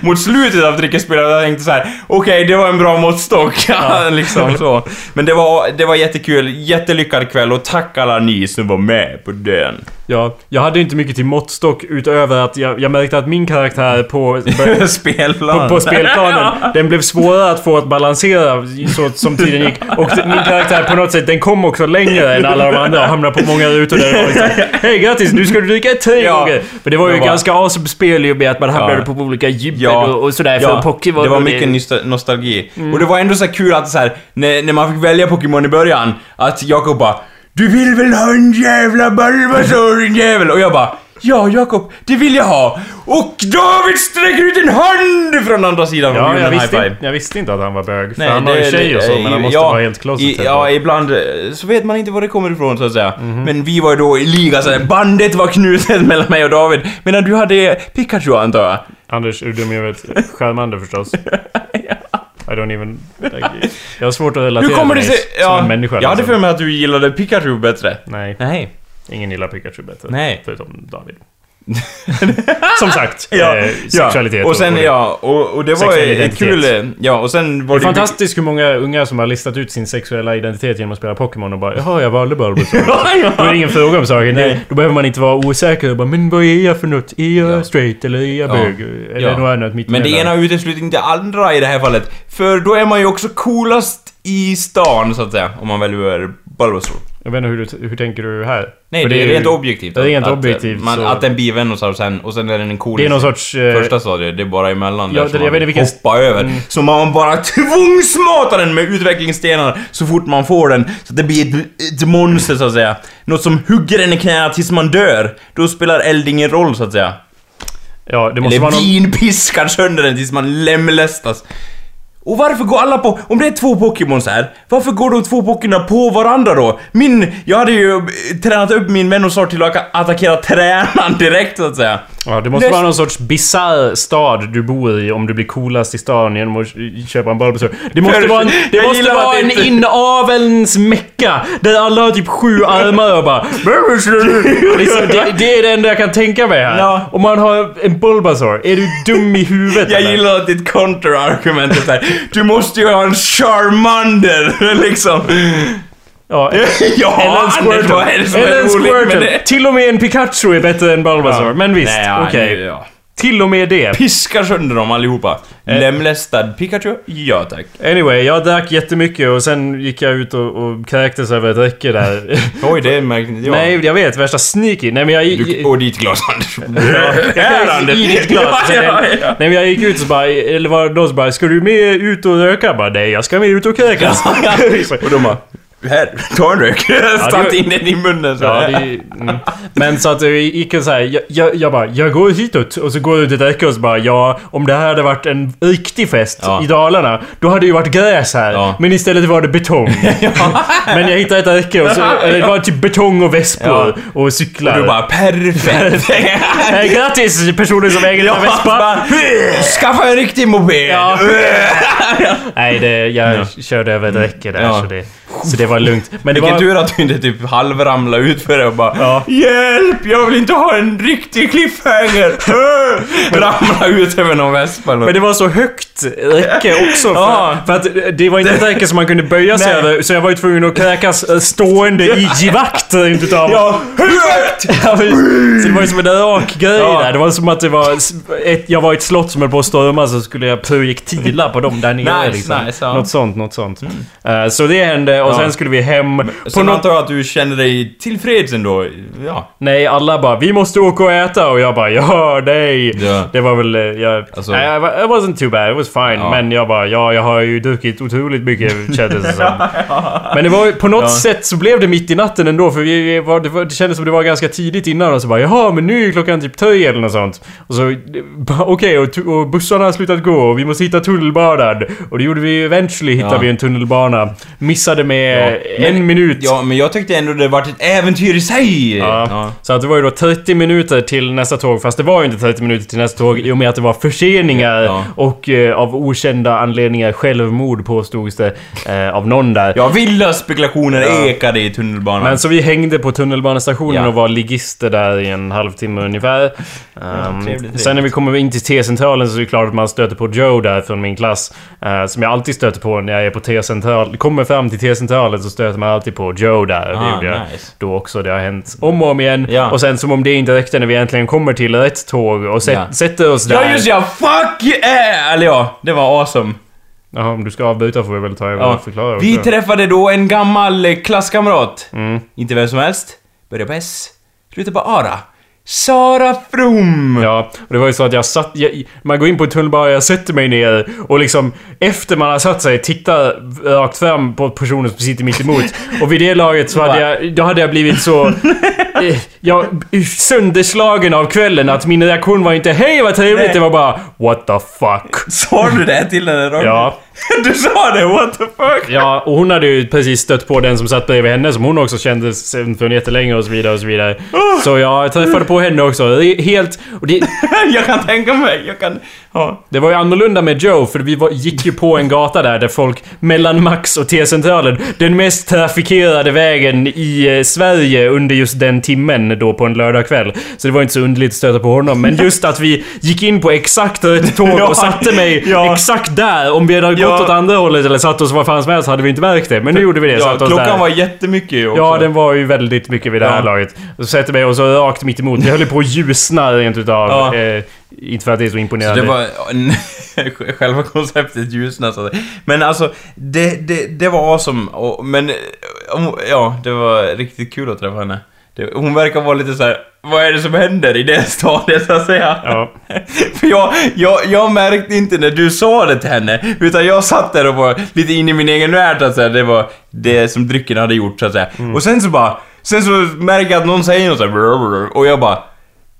Mot slutet av drickespelet, jag tänkte så här, okej, det var en bra måttstock. <laughs> Ja, liksom så. Men det var, det var jättekul, jättelyckad kväll och tack alla ni som var med på den. Ja, jag hade inte mycket till måttstock utöver att jag, jag märkte att min karaktär på, <laughs> Spelplan. på, på spelplanen, <laughs> den blev svårare att få att balansera så som tiden gick. Och min karaktär på något sätt, den kom också längre än alla de andra och hamnade på många rutor där det var liksom, <laughs> Hej grattis, nu ska du dricka tre Ja. gånger! För det var ju Det var- ganska awesome spel ju med att man hamnade Ja. på olika gibber Ja. och, och sådär för Pokémon. det var och mycket nysta- nostalgi. Och det var ändå så kul att så här, när, när man fick välja Pokémon i början, att Jakob bara Du vill väl ha en jävla Bulbasaur din jävel? Och jag bara Ja Jakob, det vill jag ha! Och David sträcker ut en hand från andra sidan Ja, gjorde jag en high visste, five. inte, jag visste inte att han var bög. För Nej, han har ju tjej och så, men han måste ja, vara helt closeted. i, Ja, ibland eh, så vet man inte var det kommer ifrån så att säga. Mhm. Men vi var ju då i liga så bandet var knutet <laughs> mellan mig och David. Medan du hade Pikachu antar jag? Anders, du dum i huvudet? Charmander förstås. <laughs> I don't even... Jag har svårt att relatera Hur kommer det sig... som Ja, en människa. jag hade liksom. för mig att du gillade Pikachu bättre. Nej, Nej. ingen gillar Pikachu bättre. Nej. Förutom David. <laughs> Som sagt, Ja, eh, ja. sexualitet. Och sen, det. ja, och, och det var ett kul... Ja, och sen var Det är fantastiskt hur många unga som har listat ut sin sexuella identitet genom att spela Pokémon och bara Jaha, jag valde Bulbasaur. <laughs> Ja, ja. Då är det ingen fråga om saken. Nej. Då behöver man inte vara osäker och bara Men vad är jag för något? Är jag Ja. straight eller är jag Ja. bög? Eller Ja. något annat mitt Men det ena utesluter inte det andra i det här fallet. För då är man ju också coolast i stan, så att säga. Om man väljer Bulbasaur. Jag vet inte hur, du, hur tänker du här? Nej, För det är ju- rent objektivt. Det är rent att, objektivt, Man, så- Att den blir Venusaur sen, och sen är den en cool Det är någon sorts... eh, Första stadiet, det är bara emellan Ja, där det- som man vet vilken- hoppa över. Mm. Så man bara tvångsmatar den med utvecklingsstenar så fort man får den. Så att det blir ett, ett monster så att säga. Något som hugger en i knäna tills man dör. Då spelar eld ingen roll så att säga. Ja, det måste Eller vara någon... vinpiskar sönder den tills man lemlästas. Och varför går alla på... Om det är två Pokémons här, varför går de två Pokémonerna på varandra då? Min... Jag hade ju eh, tränat upp min Venusaur till att attackera tränaren direkt så att säga. Ja, det måste Näst- vara någon sorts bisarr stad du bor i om du blir coolast i stan genom att köpa en Bulbasaur. Det måste vara en, det måste vara en det inte- inavelns mecka där alla har typ sju armar och bara liksom, det, det är det enda jag kan tänka mig här. Ja. Om man har en Bulbasaur, är du dum i huvudet Jag eller? gillar ditt counterargument är såhär, du måste ju ha en Charmander, <laughs> liksom. Ja, <laughs> ja, eller en Squirtle. Eller en Squirtle. Till och med en Pikachu är bättre än Bulbasaur. Men visst, ja, okej. ja. Till och med det. Piskar sönder dem allihopa. Eh. Lemlästad Pikachu? Ja tack. Anyway, jag drack jättemycket och sen gick jag ut och, och kräktes över ett räcke där. <laughs> Oj, det märkte inte jag. Nej, jag vet. Värsta sneaky. Nej men jag... Du, och ditt glas Anders. <laughs> Ja, i ditt glas. Ja, ja, ja. Nej men jag gick ut och bara, eller var det någon som bara Ska du med ut och röka? Jag bara, nej jag ska med ut och kräkas. <laughs> Och de bara, här, ta en rök. Stammt det- <laughs> in den i munnen så. Ja, det, mm. Men så att det gick så här, jag, jag, jag bara, jag går hitåt och så går jag ut ett räcke och så bara, ja, om det här hade varit en riktig fest Ja. i Dalarna, då hade det ju varit gräs här. Ja. Men istället var det betong. <laughs> men jag hittade ett räcke och så, det var typ betong och vespor och cyklar. Och du bara, perfekt. <laughs> Grattis personer som äger denna vespa! bara, Skaffa en riktig moped! Nej, det, jag körde över ett räcke där så, det, så det var lugnt. Men det Vilken var... tur att du inte typ halvramlade ut för det och bara Ja. Hjälp! Jag vill inte ha en riktig cliffhanger! <laughs> <laughs> Ramla ut över någon vespa eller Men det var så högt räcke också för, Ja. för att det var inte ett räcke som man kunde böja sig över så jag var ju tvungen att kräkas eh, stående i givakt rent utav. Ja? Ja, men- så det var ju som en rak grej Ja. där. Det var som att det var ett, jag var i ett slott som höll på att storma så skulle jag projektila på dem där nere Nice, liksom. nice, ja. Något sånt, något sånt. Eh, så det hände och sen skulle vi hem. På Sen något, antar jag att du känner dig tillfreds ändå. Ja. nej, alla bara 'Vi måste åka och äta' och jag bara 'Ja, nej' Ja. Det var väl... eh, Jag, Alltså- I it wasn't too bad, it was fine. Ja. Men jag bara, ja, jag har ju druckit otroligt mycket <laughs> kändes det som. Men det var på något sätt så blev det mitt i natten ändå för vi var, det, var, det kändes som det var ganska tidigt innan och så bara jaha men nu är klockan typ tre eller något sånt. Och så <laughs> okej och, tu- och bussarna har slutat gå och vi måste hitta tunnelbanan. Och det gjorde vi eventually hittade vi en tunnelbana. Missade med Ja. en Men- minut. Ja, men jag tyckte ändå det var ett äventyr i sig! Ja. Så att det var ju då 30 minuter till nästa tåg, fast det var ju inte 30 minuter till nästa tåg i och med att det var förseningar Ja. och eh, av okända anledningar självmord påstods det eh, av någon där. Ja, vilda spekulationer Ja. ekade i tunnelbanan. Men så vi hängde på tunnelbanestationen Ja. och var ligister där i en halvtimme ungefär. Ehm, trevligt, trevligt. Sen när vi kommer in till T-centralen så är det klart att man stöter på Joe där från min klass. eh, som jag alltid stöter på när jag är på T-central. Kommer fram till T-centralen så stöter man alltid på Joe där. det Ah, gjorde jag nice. då också. Det har hänt om och om igen. Ja. Och sen som om det inte räckte när vi äntligen kommer till rätt tåg och sätt, Ja. sätter oss där. Ja, just ja! Fuck yeah! Eller ja, det var awesome. Jaha, om du ska avbryta får vi väl ta över Ja. och förklara. Vi träffade då en gammal eh, klasskamrat. Mm. Inte vem som helst. Börjar på S. Slutar på Ara. Sara From! Ja, och det var ju så att jag satt... Jag, man går in på ett tunnelbana, jag sätter mig ner och liksom efter man har satt sig tittar rakt fram på personen som sitter mitt emot. Och vid det laget så hade jag... Då hade jag blivit så... <laughs> eh, jag, sönderslagen av kvällen att min reaktion var inte Hej vad trevligt! Nej. Det var bara What the fuck? Sa du det till henne då? Ja. <laughs> Du sa det, what the fuck? Ja, och hon hade ju precis stött på den som satt bredvid henne som hon också kände sen från jättelänge och så vidare och så vidare. Så jag träffade på henne också. Helt... Och det, <laughs> jag kan tänka mig, jag kan... Ja. Det var ju annorlunda med Joe, för vi var, gick ju på en gata där, där folk mellan Max och T-centralen, den mest trafikerade vägen i eh, Sverige under just den den timmen då på en lördagkväll. Så det var inte så underligt att stöta på honom. Men just att vi gick in på exakt rätt tåg <laughs> och satte mig ja. exakt där. Om vi hade gått Ja. åt andra hållet eller satt oss var fan som helst hade vi inte märkt det. Men nu gjorde vi det. Ja, satte oss klockan där. var jättemycket också. Ja, den var ju väldigt mycket vid det här Ja. laget. Och så sätter mig och så rakt mitt emot. Det höll på att ljusna rent utav. Ja. Eh, inte för att det är så Så imponerande. det var... <laughs> själva konceptet ljusnade så att. Men alltså, det, det, det var awesome. Och, men, eh, ja, det var riktigt kul att träffa henne. Hon verkar vara lite så här. vad är det som händer i det <laughs> stadiet så att säga? Ja. <laughs> För jag, jag, jag märkte inte när du sa det till henne, utan jag satt där och var lite inne i min egen värld så att säga. Det var det som drycken hade gjort så att säga. Och sen så bara, sen så märker jag att någon säger något så här, och jag bara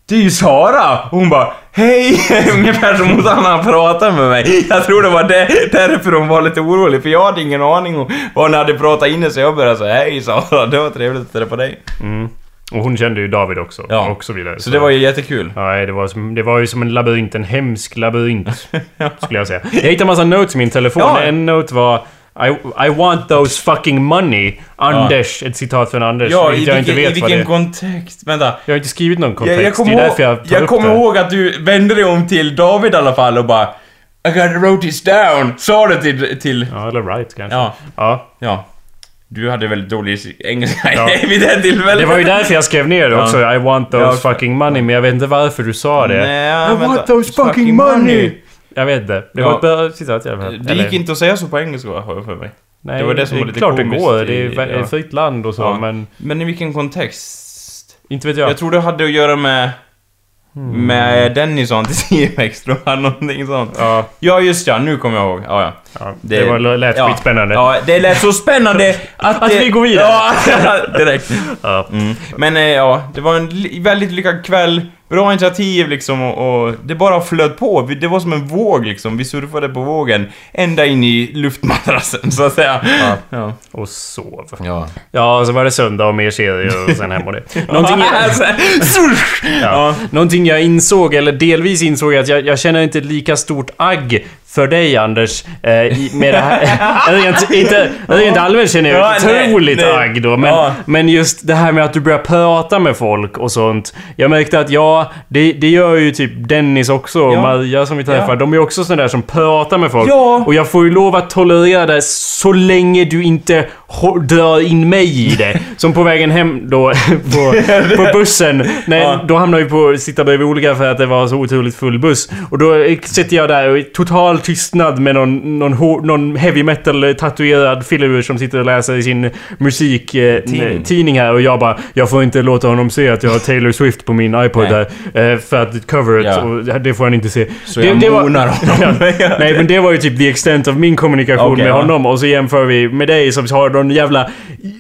det är ju Sara! Och hon bara Hej! <laughs> Ungefär som hon han pratade med mig. Jag tror det var det, därför hon var lite orolig, för jag hade ingen aning om vad hon hade pratat inne så jag började säga Hej Sara, det var trevligt att träffa dig. Mm. Och hon kände ju David också. Ja. Och så vidare. Så det var ju jättekul. Nej, det var, som, det var ju som en labyrint. En hemsk labyrint. <laughs> Skulle jag säga. Jag hittade massa notes i min telefon. Ja. En note var I, I want those fucking money. Anders. Ett citat från Anders. Ja, i vilket jag vilken, inte i vet vad vilken det är. kontext? Vänta. Jag har inte skrivit någon kontext. Jag, jag kommer det är ihåg, därför jag tar jag upp kommer det. ihåg att du vände dig om till David i alla fall och bara I got wrote this down. Sa det till... till Ja, eller right kanske. ja, ja. ja. Du hade väldigt dålig engelska Ja. <laughs> vid det tillfället. Det var ju därför jag skrev ner det Ja. också. I want those Ja. fucking money. Men jag vet inte varför du sa det. Nej, I vänta. want those fucking money! Jag vet inte. Det Ja. var ett bra citat i alla fall. Det gick inte att säga så på engelska har jag för mig. Nej, det var det som var lite klart det går. i- Det är ja. ett fritt land och så, Ja. men... Men i vilken kontext? Inte vet jag. Jag tror det hade att göra med... Hmm. Med Dennis och Antizimex, tror jag. Någonting sånt. Ja, Ja, just ja. Nu kommer jag ihåg. Ja, ja. ja. Det, var, lät ja. skitspännande. Ja, det lät så spännande <laughs> att, Att det, vi går vidare. Ja, <laughs> direkt. Ja. Mm. Men eh, ja, det var en väldigt lyckad kväll. Bra initiativ liksom och, och det bara flöt på. Vi- Det var som en våg liksom. Vi surfade på vågen ända in i luftmadrassen så att säga. Ja. Ja. Och sov. Ja. Ja, så var det söndag och mer serier och sen hem och det. <laughs> Någonting <laughs> jag, ja. Någonting jag insåg, eller delvis insåg, att jag, jag känner inte ett lika stort agg för dig Anders, eh, med det här. <laughs> rent, inte, rent allmänt känner jag Ja, otroligt nej. agg då, men, Ja. men just det här med att du börjar prata med folk och sånt. Jag märkte att ja, det, det gör ju typ Dennis också, och Ja. Maria som vi träffar. Ja. De är också sådana där som pratar med folk. Ja. Och jag får ju lov att tolerera det så länge du inte drar in mig i det. <laughs> Som på vägen hem då <laughs> på, på bussen. Nej, Ja. Då hamnade vi på att sitta bredvid olika för att det var så otroligt full buss. Och då sitter jag där i total tystnad med någon, någon, någon heavy metal tatuerad filur som sitter och läser i sin musiktidning eh, här och jag bara Jag får inte låta honom se att jag har Taylor Swift på min iPod Nej. där. eh, För att coveret Ja. och det får han inte se. Så jag monar honom. <laughs> Ja. Nej men det var ju typ the extent of min kommunikation Okej, med honom och så jämför vi med dig som har någon jävla...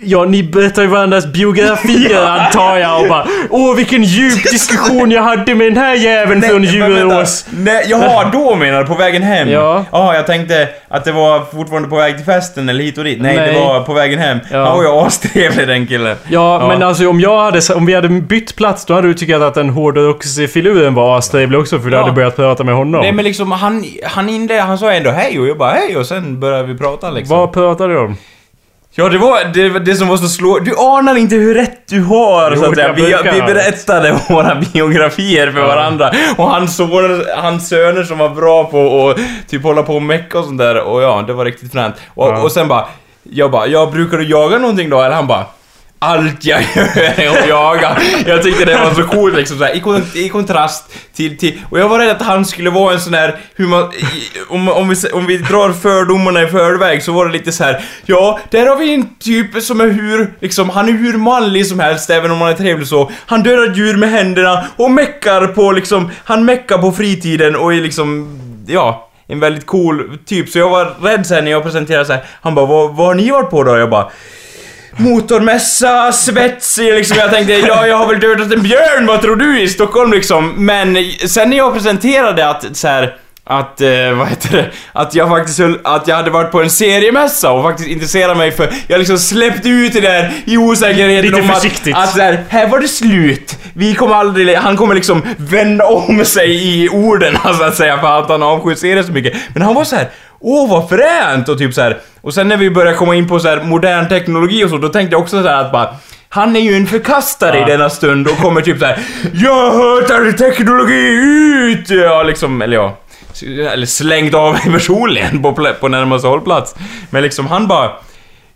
Ja, ni berättar ju varandras biografier <laughs> antar jag och bara Åh vilken djup <laughs> diskussion jag hade med den här jäveln från. Djurås. Nej, jaha, <laughs> då menar du på vägen hem? Ja. Ja, jag tänkte att det var fortfarande på väg till festen eller hit och dit. Nej, Nej. det var på vägen hem. Ja. Han var ju astrevlig den killen. Ja, Ja. men alltså om jag hade... Om vi hade bytt plats då hade du tyckt att den hårdrocksfiluren var astrevlig också för du Ja. hade börjat prata med honom. Nej men liksom han, han inledde, han sa ändå hej och jag bara hej och sen började vi prata liksom. Vad pratade du om? Ja det var det, det som var så slå... Du anar inte hur rätt du har Jo, så att säga. Vi, vi berättade <laughs> våra biografier för Ja. varandra. Och hans söner, hans söner som var bra på att typ hålla på och mecka och sånt där. Och ja, det var riktigt fränt. Och, Ja. och sen bara... Jag bara, jag brukar du jaga någonting då? Eller han bara... Allt jag gör är att jaga. Jag tyckte det var så coolt liksom så här, i, kon, i kontrast till, till... Och jag var rädd att han skulle vara en sån här Hur man, om, om, vi, om vi drar fördomarna i förväg så var det lite så här. Ja, där har vi en typ som är hur... Liksom, han är hur manlig som helst även om han är trevlig så. Han dödar djur med händerna och meckar på liksom... Han meckar på fritiden och är liksom... Ja, en väldigt cool typ. Så jag var rädd sen när jag presenterade så här. Han bara, vad, vad har ni varit på då? Jag bara... Motormässa, svetsig liksom. Jag tänkte, ja jag har väl dödat en björn, vad tror du i Stockholm liksom? Men sen när jag presenterade att så här att, eh, vad heter det, att jag faktiskt höll, att jag hade varit på en seriemässa och faktiskt intresserat mig för, jag liksom släppte ut det där i osäkerheten Lite om att, försiktigt. att så här, här var det slut. Vi kommer aldrig, han kommer liksom vända om sig i orden <laughs> så att säga för att han avskyr serier så mycket. Men han var så här. Åh vad fränt! Och typ så här. Och sen när vi började komma in på så här modern teknologi och så, då tänkte jag också så här att bara han är ju en förkastare Ja. i denna stund och kommer typ så här. Jag hatar teknologi ut! Ja, liksom, eller ja. Eller slängt av mig personligen på, på närmaste hållplats. Men liksom han bara...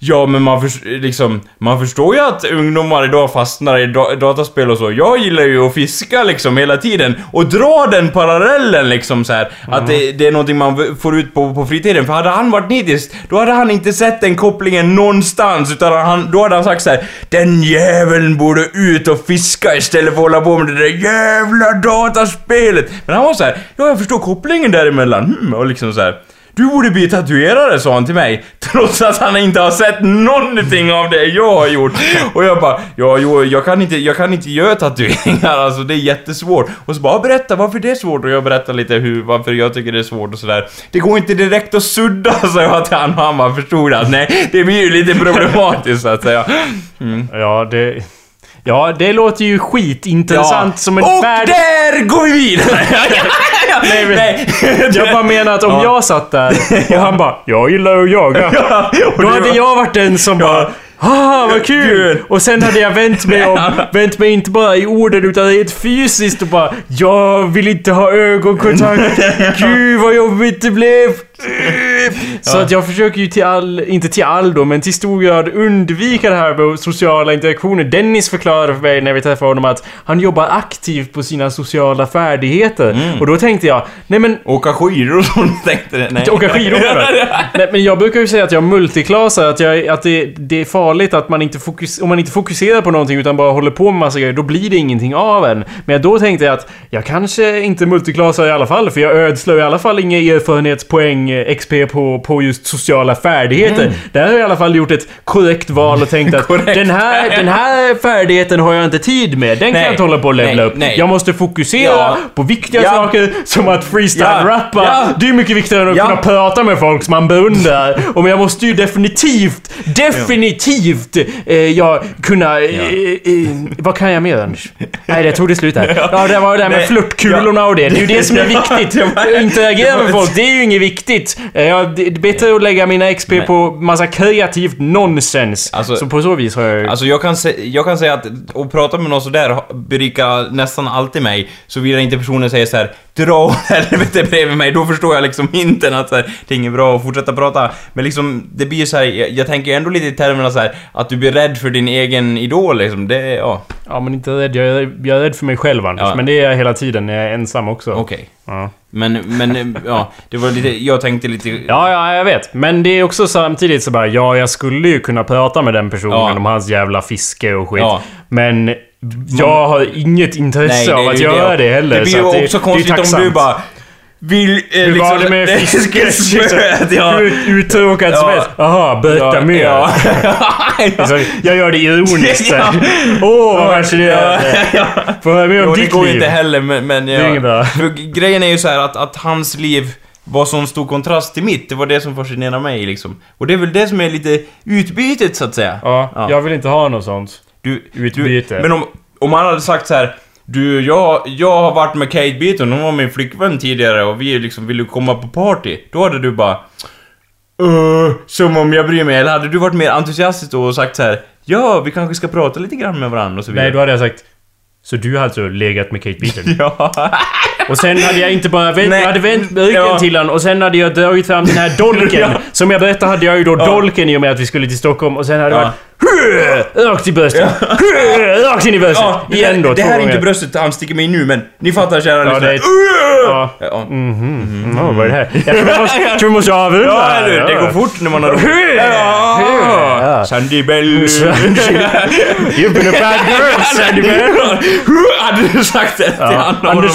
Ja, men man, förs- liksom, man förstår ju att ungdomar idag fastnar i da- dataspel och så. Jag gillar ju att fiska liksom hela tiden och dra den parallellen liksom så här Att det, det är någonting man får ut på, på fritiden. För hade han varit nitisk, då hade han inte sett den kopplingen någonstans. Utan han, då hade han sagt så här: Den jäveln borde ut och fiska istället för att hålla på med det där jävla dataspelet. Men han var så här: Ja, jag förstår kopplingen däremellan. Hmm, och liksom så här. Du borde bli tatuerare, sa han till mig. Trots att han inte har sett någonting av det jag har gjort. Och jag bara, ja, jo, jag kan inte, jag kan inte göra tatueringar, alltså det är jättesvårt. Och så bara, berätta varför det är svårt. Och jag berättar lite hur, varför jag tycker det är svårt och sådär. Det går inte direkt att sudda, <laughs> sa jag till han och han bara förstod att nej, det blir ju lite problematiskt så att säga. Mm. Ja, det... Ja, det låter ju skitintressant som en och färdig... där går vi vidare! <laughs> Nej, men- nej. Jag bara menar att om Ja. jag satt där och han bara “Jag gillar att jaga”. Ja, Då hade var- jag varit den som bara Ah, vad kul! Kul. Och sen hade jag vänt mig om, vänt mig inte bara i orden utan rent fysiskt och bara Jag vill inte ha ögonkontakt. <laughs> Gud vad jobbigt det blev. <laughs> Så att jag försöker ju till all, inte till all då, men till stor grad undvika det här med sociala interaktioner. Dennis förklarade för mig när vi träffade honom att han jobbar aktivt på sina sociala färdigheter. Och då tänkte jag, nej men Åka skidor och sånt tänkte jag. Nej. <laughs> Åka skidor du? <laughs> Nej, men jag brukar ju säga att jag multiklasar, att, jag, att det, det är farligt att man inte fokus, om man inte fokuserar på någonting utan bara håller på med massa grejer, då blir det ingenting av en. Men då tänkte jag att jag kanske inte multiklasar i alla fall, för jag ödslar i alla fall inga erfarenhetspoäng, XP på, på just sociala färdigheter. Där har jag i alla fall gjort ett korrekt val och tänkt att den här, den här färdigheten har jag inte tid med, den kan Nej. jag inte hålla på och levla Nej, upp. nej. Jag måste fokusera Ja. på viktiga Ja. saker som att freestyle-rappa. Ja. Det är mycket viktigare än att kunna prata med folk som man beundrar. Och jag måste ju definitivt, definitivt, eh, jag kunna... Eh, eh, vad kan jag mer Anders? Nej, det tog det slut här. Ja, det var det där med flörtkulorna och det. Det är ju det som är viktigt. Interagera med folk, det är ju inget viktigt. Eh, Ja, det är bättre att lägga mina XP på massa kreativt nonsens. Alltså- så på så vis har jag Alltså jag kan, sä- jag kan säga att att prata med någon sådär berikar nästan alltid mig, såvida inte personen säger så här dra åt helvete bredvid mig, då förstår jag liksom hinten att så här, det är inget bra att fortsätta prata. Men liksom, det blir så här, jag, jag tänker ändå lite i termerna så här att du blir rädd för din egen idol liksom, det, ja, Ja, men inte rädd. Jag är, jag är rädd för mig själv Anders. Ja. Men det är jag hela tiden när jag är ensam också. okej. Ja. Men, men, ja, det var lite, jag tänkte lite... Ja, ja, jag vet. Men det är också samtidigt så bara, ja, jag skulle ju kunna prata med den personen Ja. om hans jävla fiske och skit. Ja. Men jag har inget intresse av är att ju göra det, heller. Det blir ju också det konstigt om du bara vill... Eh, Hur var det med <laughs> fiskespöet? <laughs> Ja. Ut, uttråkat som Ja. helst. Jaha, berätta mer. Ja. <laughs> Alltså, jag gör det ironiskt. Ja. Åh, vad fascinerande. ja. Får höra mer om Jo, det ditt går liv. inte heller, men... men ja. Det grejen är ju så här att, att hans liv var sån stor kontrast till mitt. Det var det som fascinerade mig liksom. Och det är väl det som är lite utbytet så att säga. Ja, Ja. jag vill inte ha något sånt. Du, Utbyte. Du, men om, om han hade sagt så här. Du, jag, jag har varit med Kate Beaton, hon var min flickvän tidigare och vi liksom ville komma på party. Då hade du bara... "Öh, som om jag bryr mig. Eller hade du varit mer entusiastisk då och sagt så här. Ja, vi kanske ska prata lite grann med varandra och så vidare. Nej, då hade jag sagt... Så du har alltså legat med Kate Beaton? <laughs> Ja. Och sen hade jag inte bara vänt, jag hade vänt ryggen Ja. till han och sen hade jag dragit fram den här dolken. <laughs> Ja. Som jag berättade hade jag ju då dolken i och med att vi skulle till Stockholm och sen hade Ja. varit "Hö!" Rakt i bröstet. Rakt in i bröstet. Ja, det, Igen då, det två här är gånger. inte bröstet han sticker mig nu, men ni fattar kära Ja, lyssnare. det är ett- Ja. Ja. Mhm. Ja, vad är det här? Jag tror vi måste, <laughs> jag tror vi måste avrunda Ja, här. eller hur? Det går fort när man har Hö! Ja. Ja. Sandy Bell. <laughs> You've been a bad <laughs> girl, Sandy Bell. Hade du sagt det till Ja, han? Anders,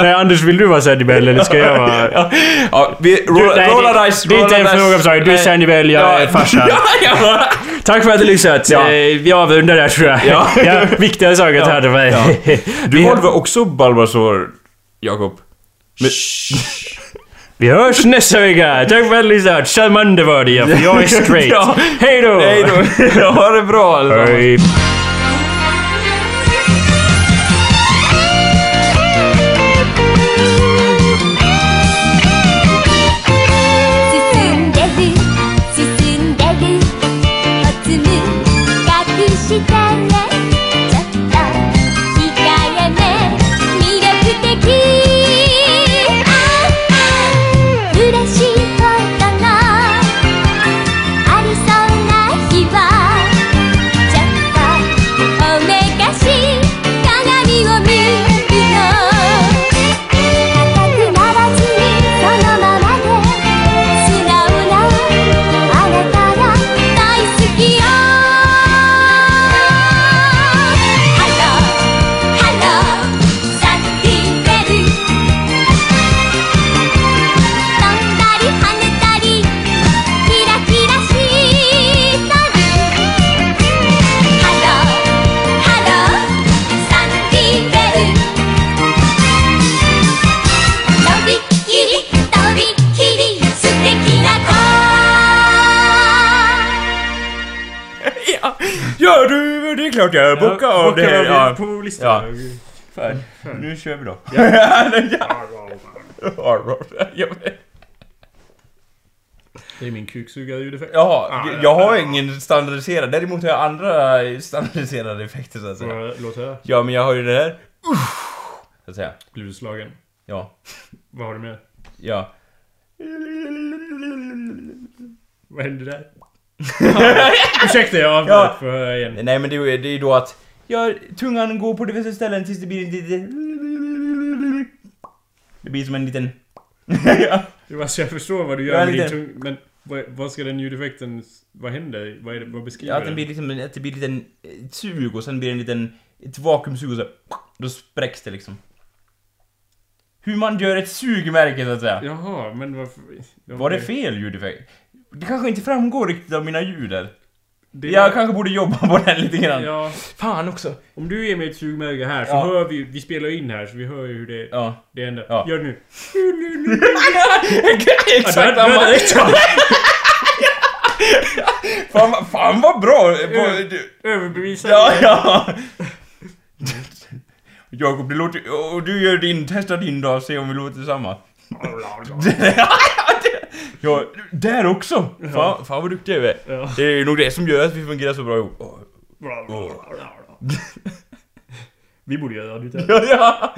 nej, Anders, vill du vara Sandy Bell eller ska jag vara... Ja, ja vi... Du, Rolla, nej, rolla det, dice, det är rolla inte en dice. fråga om saken. Du är Nej. Sandy Bell, jag är farsan. Ja, ja. Tack för att du lyssnat. Ja. Eh, Vi avrundar där tror jag. Ja. <laughs> Ja, viktigare saker Ja. hade mig. Ja. Du väl också Balbasor, Jakob? Men, Vi hörs nästa vecka. Tack för att du lyssnat. Charmander var det för jag är straight. <laughs> Ja. Hej då! hej då. Ha det bra allesammans. Klart jag bockar av det här. Ja. på listan. Ja. Ja. Fan, nu kör vi då. <laughs> Det är min kuksugarljudeffekt. Jaha, jag har ingen standardiserad. Däremot har jag andra standardiserade effekter så att säga. Jag Låt höra. Ja, men jag har ju det här. Så att säga. Blir du slagen? Ja. Vad har du med? Ja. Vad hände där? <laughs> Ursäkta, jag avbröt. Ja. Igen? Nej men det är ju då att ja, tungan går på diverse ställen tills det blir en liten... Det blir som en liten... <laughs> ja. Det var så jag förstår vad du gör med din lite. tung... Men vad, vad ska den ljudeffekten... Vad händer? Vad, är det, vad beskriver ja, att den blir liksom, att det blir en liten eh, sug och sen blir det en liten... Ett vakuumsug och så... Då spräcks det liksom. Hur man gör ett sugmärke så att säga. Jaha, men varför... Var det fel ljudeffekt? Det kanske inte framgår riktigt av mina ljud där. Det, Jag kanske borde jobba på den lite grann. Ja, Fan också. om du ger mig ett sugmärke här så Ja. hör vi Vi spelar in här så vi hör ju hur det... Ja. Det händer. Ja. Gör det nu. <laughs> Exakt samma. <laughs> Fan, fan vad bra! På- du- Överbevisa. Ja, ja! <laughs> Jakob, det låter... Och du gör din, testa din då och se om vi låter samma. Ja, där också! Fan, fan vad duktig jag är. Ja. Det är nog det som gör att vi fungerar så bra ihop. Vi borde göra det. Ja, ja!